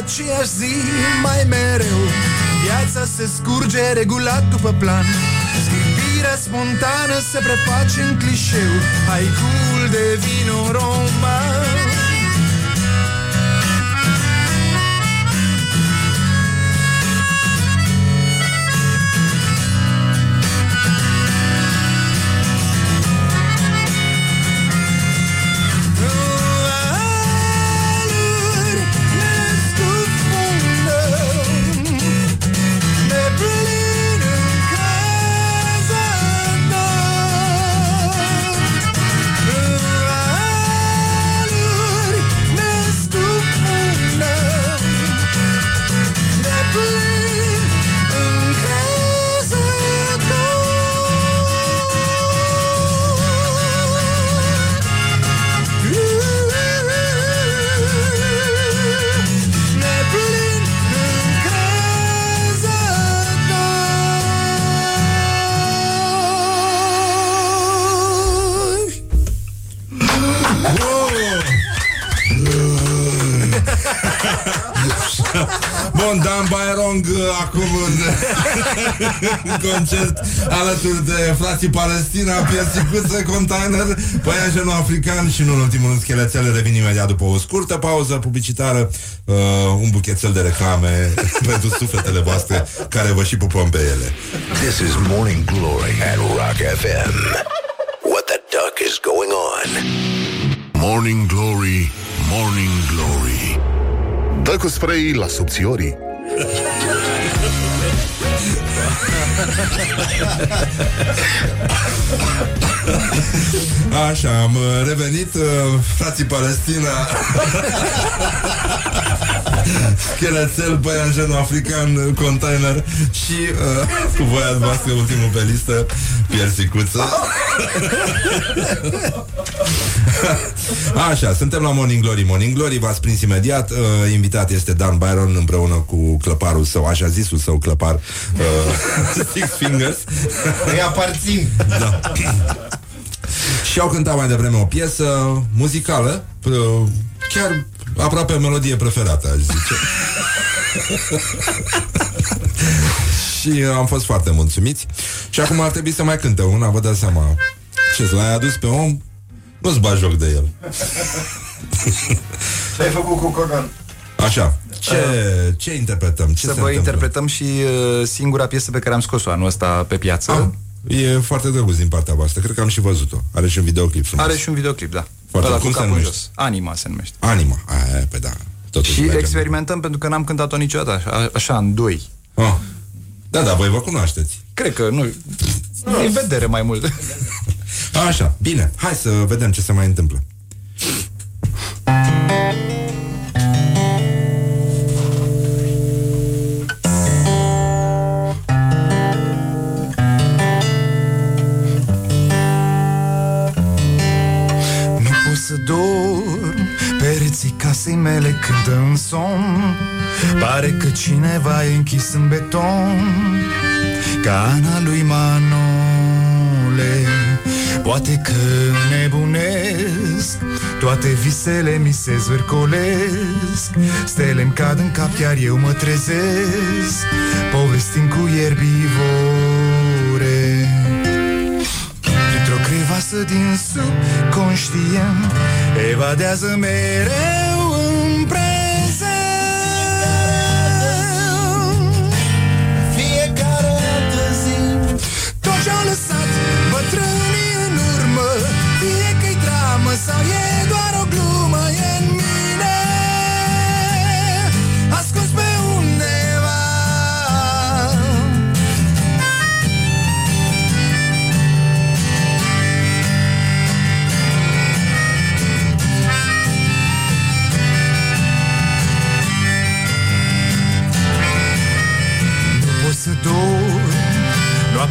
aceeași zi mai mereu. Viața se scurge regulat după plan. Scândirea spontană se preface în clișeu. Haicul devine un roman Bayrong uh, acum în, în concert alături de frații Palestina, Piersicuță, Container, Păianjenul African și, nu în ultimul rând, Schelețele. Revin imediat după o scurtă pauză publicitară, uh, un buchețel de reclame <laughs> pentru sufletele voastre care vă și pupăm pe ele. This is Morning Glory at Rock FM. What the duck is going on? Morning Glory, Morning Glory Dă cu spray la subțiorii Așa, am uh, revenit, uh, frații Palestina. <laughs> Schelețel, Păianjenul African, uh, Container Și uh, cu voia voastră ultimul pe listă Piersicuță <laughs> Așa, suntem la Morning Glory Morning Glory, v-ați prins imediat uh, Invitat este Dan Byron împreună cu clăparul său Așa zisul său clăpar uh, <laughs> Six Fingers Îi aparțin. da. Și au cântat mai devreme o piesă muzicală, pr- chiar aproape melodie preferată, aș zice. <laughs> și am fost foarte mulțumiți. Și acum ar trebui să mai cânte una, vă dați seama. Ce, l-ai adus pe om? Nu-ți bagi joc de el. Ce ai făcut cu Conan? Așa. Ce, ce interpretăm? Ce să se vă întâmplă? interpretăm și uh, singura piesă pe care am scos-o anul ăsta pe piață. Ah, e foarte drăguț din partea voastră. Cred că am și văzut-o. Are și un videoclip frumos. Are și un videoclip, da. Foarte. Ăla Cum cu se capul în numește? jos. Anima se numește. Anima. Aia, pe da. Totuși și mergem. experimentăm pentru că n-am cântat-o niciodată, așa, așa în doi. Ah. Da, da, voi vă cunoașteți. Cred că nu. În vedere mai mult. <laughs> Așa, bine. Hai să vedem ce se mai întâmplă. Nu pot să dorm Pereții casei mele cântă în somn Pare că cineva e închis în beton Ca Ana lui Manole Poate că nebunesc Toate visele mi se zvârcolesc. Stele-mi cad în cap, iar eu mă trezesc. Povestind cu ierbivore Dintr-o crevasă din subconștient Evadează mereu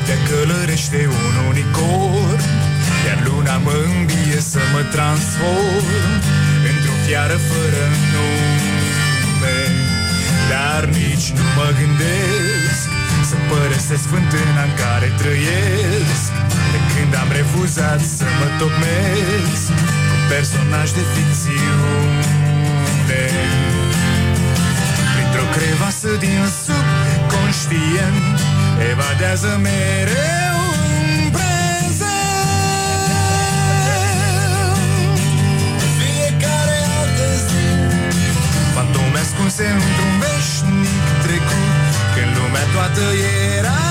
Noaptea călărește un unicorn Iar luna mă îmbie să mă transform Într-o fiară fără nume. Dar nici nu mă gândesc Să părăsesc fântâna în care trăiesc. De când am refuzat să mă tocmesc Cu personaj de ficțiune. Într-o crevasă din subconștient Evadează mereu în prezent. Fiecare altă zi. Fantome ascunse într-un veșnic trecut Când lumea toată era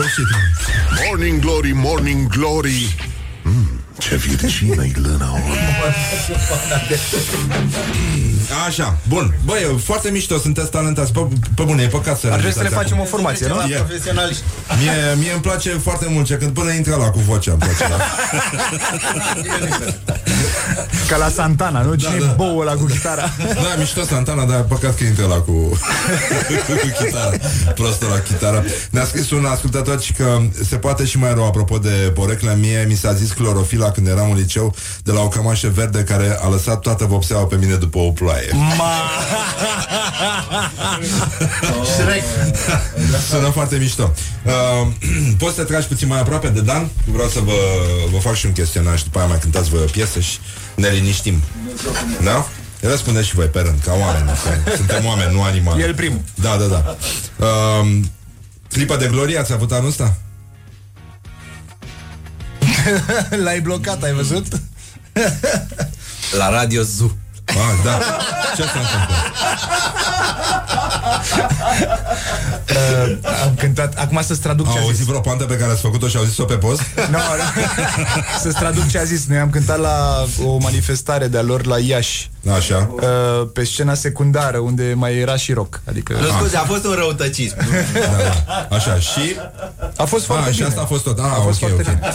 reușit. Morning Glory, Morning Glory mm, Ce virgină e lâna <laughs> Așa, bun. Băi, foarte mișto, sunteți talentați. Pe, pe bune, e păcat să Ar trebui să le renunțați facem o acum. formație, nu? E. Profesionaliști. Mie, mie îmi place foarte mult ce când până intră la cu vocea îmi place. Da. <laughs> Ca la Santana, nu? Cine da. e boul ăla cu chitara? Da, mișto Santana, dar păcat că intră la cu, <laughs> cu chitară. Prostul la chitară. Ne-a scris un ascultător și că se poate și mai rău apropo de poreclă. Mie mi s-a zis clorofila când eram în liceu de la o cămașă verde care a lăsat toată vopseaua pe mine după o ploaie. Shrek. <laughs> Sună foarte mișto. Uh, <clears throat> poți să te tragi puțin mai aproape de Dan? Vreau să vă, vă fac și un chestionar și după aia mai cântați vă piesă și ne liniștim. Da? Răspundeți și voi pe rând, ca oameni. că Suntem oameni, nu animale. El primul. Da, da, da. Uh, clipa de glorie ați avut anul ăsta? <laughs> L-ai blocat, ai văzut? La Radio Zoo. Ah, da. Ce s-a întâmplat? Uh, am cântat, acum să-ți traduc ce Au a zis. auzit vreo pantă pe care ați făcut-o și au zis-o pe post? <laughs> Nu, să-ți traduc ce a zis. Noi am cântat la o manifestare de-a lor la Iași. Așa. Uh, pe scena secundară, unde mai era și rock. Adică... Nu, scuze, a fost un răutăcism. Da, da. Așa, și... A fost foarte ah, și bine. asta a fost tot. Ah, A fost ok, foarte ok. bine.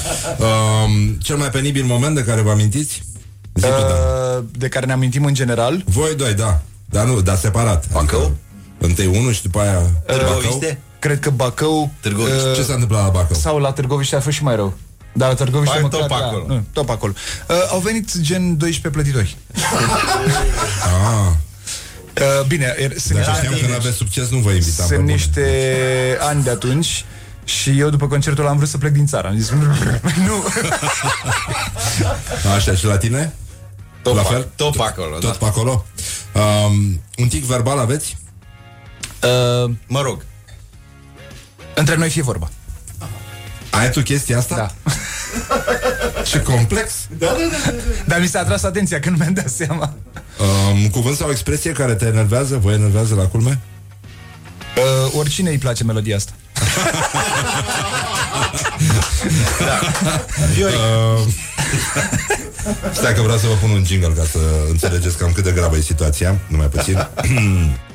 Um, cel mai penibil moment de care vă amintiți? Zi tu, Dan. Uh, de care ne amintim în general. Voi doi, da. Dar nu, dar separat. Bacău? Adică, întâi unul și după aia Bacău. Târgoviște? Cred că Bacău... Târgoviște. uh, Ce s-a întâmplat la Bacău? Sau la Târgoviște a fost și mai rău. Dar la Târgoviște Hai, măcar... tot pe da, acolo. Nu, tot pe acolo. Uh, au venit gen 12 plătitori. <laughs> Ah, Uh, bine, er, sunt, dacă niște, știam că n-aveți succes, nu vă invitam pe sunt bune. niște ani de atunci și eu după concertul ăla am vrut să plec din țară. Am zis, <laughs> nu. <laughs> Așa, și la tine? Tot, La pe- fel? tot pe acolo, Tot da. pe acolo? Um, un tic verbal aveți? Uh, Mă rog. între noi fie vorba. Ai tu chestia asta? Da. <laughs> Ce complex! Dar mi s-a atras atenția când mi-am dat seama. Um, cuvânt sau expresie care te enervează? Vă enervează la culme? Uh, oricine îi place melodia asta. <laughs> Uh, stai că vreau să vă pun un jingle ca să înțelegeți cam cât de gravă e situația. Numai puțin. <laughs>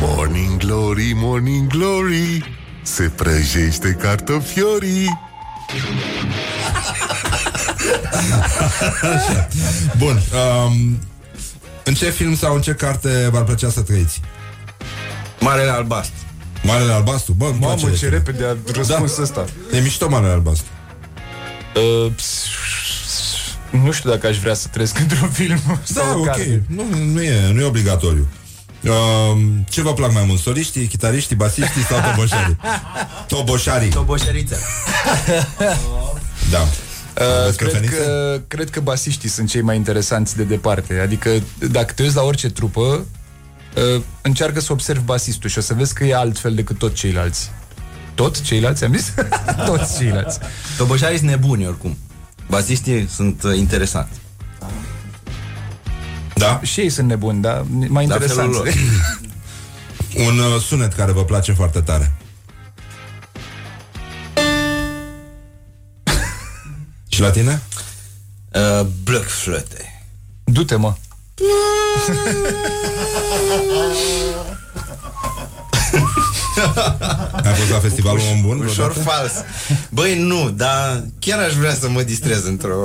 Morning Glory, Morning Glory Se prăjește cartofiorii <laughs> Bun. Um, în ce film sau în ce carte v-ar plăcea să trăiți? Marele albastru. Marele Albastru? Bă, îmi place Mamă, ce film. repede a răspuns Da. ăsta. E mișto Marele Albastru. Uh, nu știu dacă aș vrea să trăiesc într-un film Da, sau o ok. carte. Nu, nu, e, nu e obligatoriu. Uh, ce vă plac mai mult? Soliștii, chitariștii, basiștii sau toboșarii? <laughs> Toboșarii. Toboșarița. <laughs> Da. Uh, Aveți cred, preferințe? că, cred că basiștii sunt cei mai interesanți de departe. Adică, dacă te uiți la orice trupă, uh, încearcă să observi basistul și o să vezi că e altfel decât tot ceilalți. Tot ceilalți, am zis? <laughs> Toți ceilalți. Toboșarii sunt nebuni oricum. Baziștii sunt uh, interesanți. Da? Și ei sunt nebuni, dar mai La interesanți. felul lor. <laughs> Un uh, sunet care vă place foarte tare. <laughs> Și la tine? Uh, Blockflöte. Du-te, mă. <laughs> Ai fost la festivalul Om Bun? Ușor vreodată? fals. Băi, nu, dar chiar aș vrea să mă distrez într-o,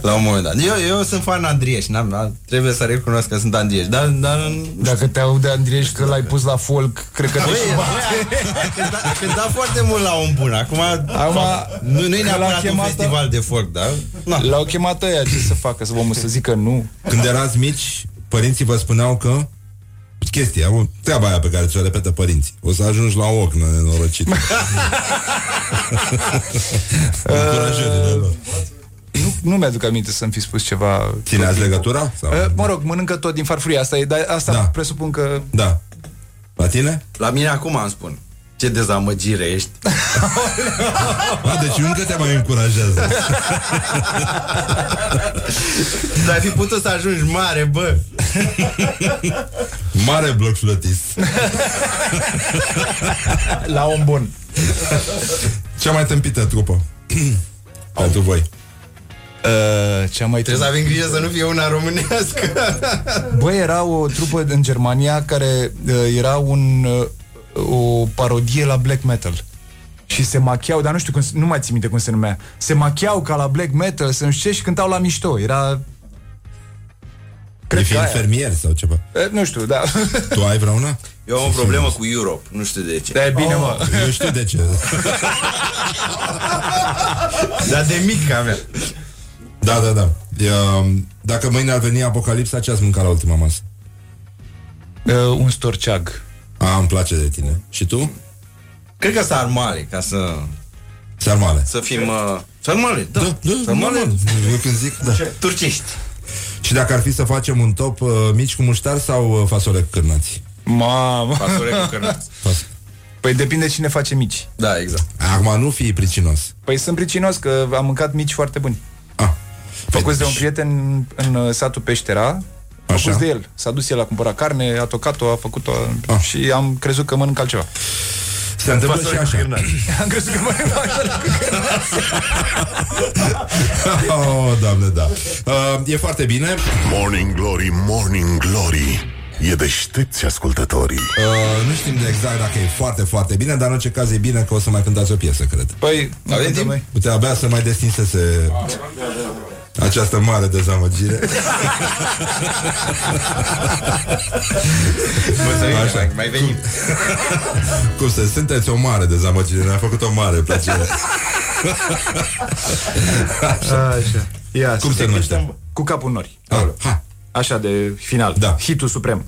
la un moment dat. Eu, eu sunt fan Andrieș, n-am, n-am- trebuie să recunosc că sunt Andrieș, dar, dar Dacă te aude Andrieș că l-ai pus la folk, cred că te Băi, și a cântat, a cântat foarte mult la un bun. Acum, Acum, nu, nu e că l-a neapărat un chemat- festival de folk, da? Na. L-au chemat ăia, ce să facă, să vă să zică nu. Când erați mici, părinții vă spuneau că chestia, o- treaba aia pe care ți-o repetă părinții. O să ajungi la ochi nenorocit. <laughs> Încurajările lor. Nu, nu mi-aduc aminte să-mi fi spus ceva... Țineați legătura? Sau? Uh, mă rog, mănâncă tot din farfurie, asta e, dar asta Da. presupun că... Da. La tine? La mine acum îmi spun. Ce dezamăgire ești. <laughs> A, deci încă te mai încurajează. Dar ai fi putut să ajungi mare, bă. <laughs> Mare bloc flătist. <laughs> La om bun. Cea mai tâmpită trupă. <clears throat> Pentru voi. Uh, cea mai Trebuie să avem grijă să nu fie una românească. <laughs> Băi, era o trupă în Germania care uh, era un, uh, o parodie la black metal. Și se machiau, dar nu știu, cum, se- nu mai țin minte cum se numea. Se machiau ca la black metal, să nu știu ce, și cântau la mișto. Era... Cred fi că aia. infermier sau ceva. Uh, nu știu, da. Tu ai vreuna? Eu am o problemă cu Europe, nu știu de ce. Da, e bine, mă. Eu știu de ce. <laughs> Dar de mic avea. Da, da, da. E, um, Dacă mâine ar veni apocalipsa, ce ați mâncat la ultima masă? Uh, un storceag. A, îmi place de tine. Și tu? Cred că sarmale, ca să, Sarmale. să fim... Uh, sarmale, da. Da, da, sarmale normal. Eu când zic, da. turcești. Și dacă ar fi să facem un top uh, mici cu muștar sau uh, fasole cu cârnați? Mamă. Fasole cu cărnați. <laughs> Fas- Păi depinde cine face mici. Da, exact. Acum nu fi pricinos. Păi sunt pricinos că am mâncat mici foarte buni. Ah. Făcuți de un prieten în uh, satul Peștera, Așa. făcuți de el. S-a dus el a cumpărat carne, a tocat-o, a făcut-o Ah. și am crezut că mănânc altceva. Se întâmplă și așa. <laughs> am crezut că mănânc altceva. <laughs> oh, doamne, da. Uh, e foarte bine. Morning Glory, Morning Glory E deștepți ascultătorii Uh, nu știm de exact dacă e foarte, foarte bine, dar în orice caz e bine că o să mai cântați o piesă, cred. Păi, nu Avem cântăm timp? noi. Uite, abia să mai destinsese această mare dezamăgire. Așa. Mai, mai venim. Cum să sunteți o mare dezamăgire, ne-a făcut o mare plăcere. Așa. Ia, Cum se numește? Cu capul în nori. Ah, ha. Așa de final. Da. Hitul suprem.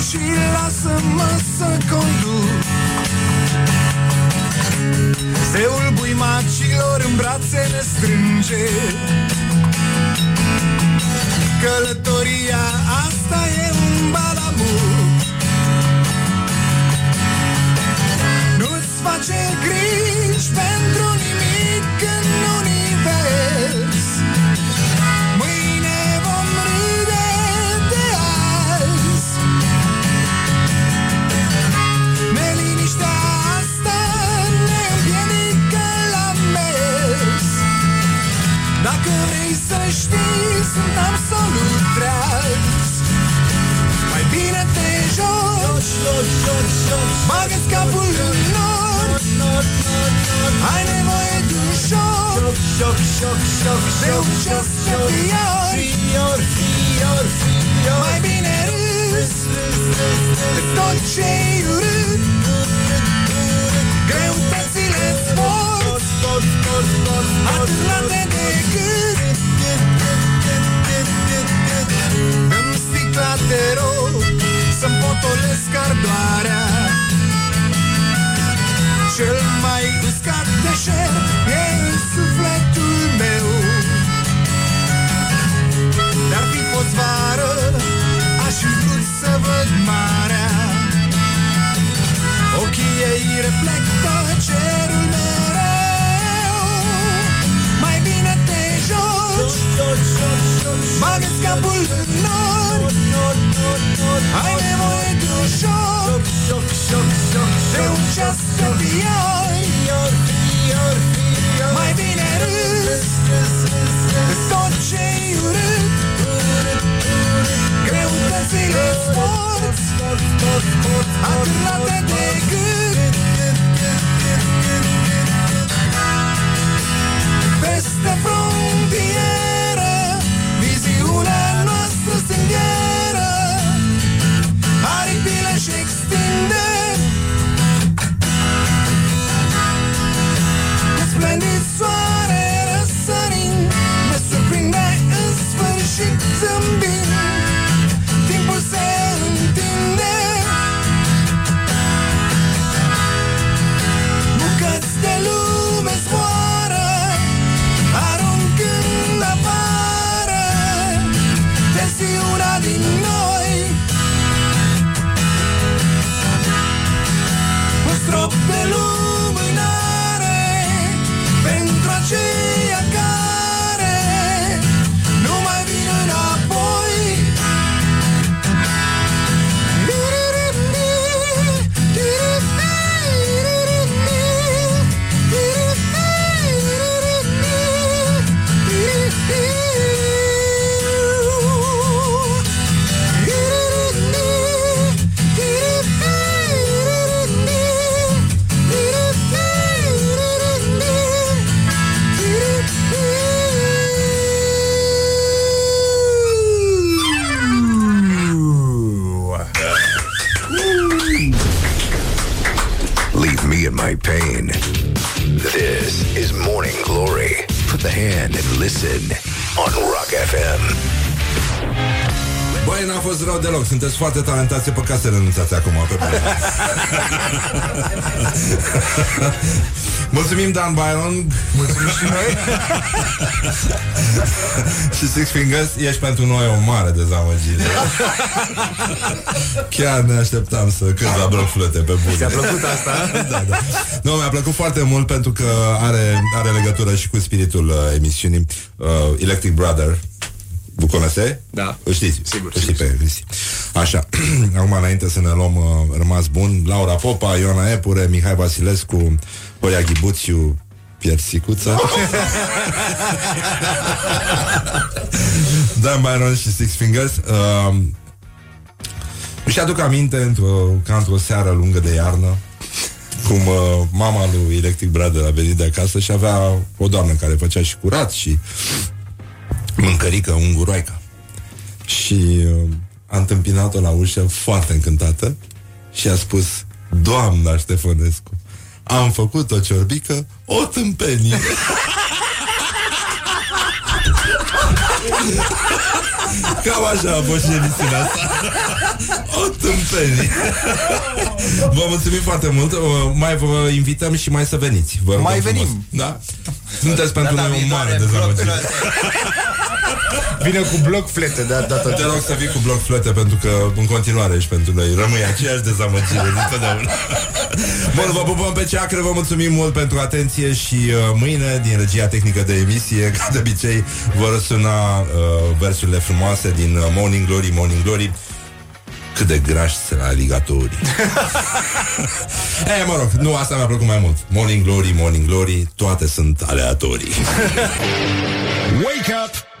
Și lasă-mă să conduc. Zeul buimacilor în brațe ne strânge. Călătoria sunteți foarte talentați, e păcat să renunțați acum pe bune. Mulțumim, Dan Byron Mulțumim și noi <laughs> Și Six Fingers, ești pentru noi o mare dezamăgire Chiar ne așteptam să cânti la bloc flute pe bune Ți-a plăcut asta? da, da. Nu, mi-a plăcut foarte mult pentru că are, are legătură și cu spiritul uh, emisiunii uh, Electric Brother Vă cunoaște? Da. Îl știți? Sigur, Îl știți sigur, pe Cristi. Așa, <clears throat> acum înainte să ne luăm uh, rămas bun, Laura Popa, Ioana Epure, Mihai Vasilescu, Horia Ghibuțiu, Piersicuța <laughs> Dan Byron și Six Fingers. Uh, își aduc aminte într-o, ca într-o seară lungă de iarnă cum uh, mama lui Electric Brother a venit de acasă și avea o doamnă care făcea și curat și mâncărică, unguroaică. Și uh, a întâmpinat-o la ușă foarte încântată și a spus Doamna Ștefănescu, am făcut o ciorbică, o tâmpenie. <laughs> Cam așa a fost și emisiunea asta O tâmpenie Vă mulțumim foarte mult Uh, Mai vă invităm și mai să veniți vă rugăm Mai frumos. venim. Da? Sunteți pentru Data noi o mare viitoare, dezamăgire <laughs> Vine cu bloc flete de data Te rog să vii cu bloc flete Pentru că în continuare ești pentru noi. Rămâi aceeași dezamăgire dintotdeauna. <laughs> Bun, vă pupăm pe ceacră Vă mulțumim mult pentru atenție Și uh, mâine, din regia tehnică de emisie <laughs> Ca de obicei, vor răsuna uh, Versurile frumoase din uh, Morning Glory Morning Glory. Cât de grași sunt aligatorii. <laughs> E, mă rog, nu, asta mi-a plăcut mai mult. Morning Glory, Morning Glory Toate sunt aleatorii. Wake up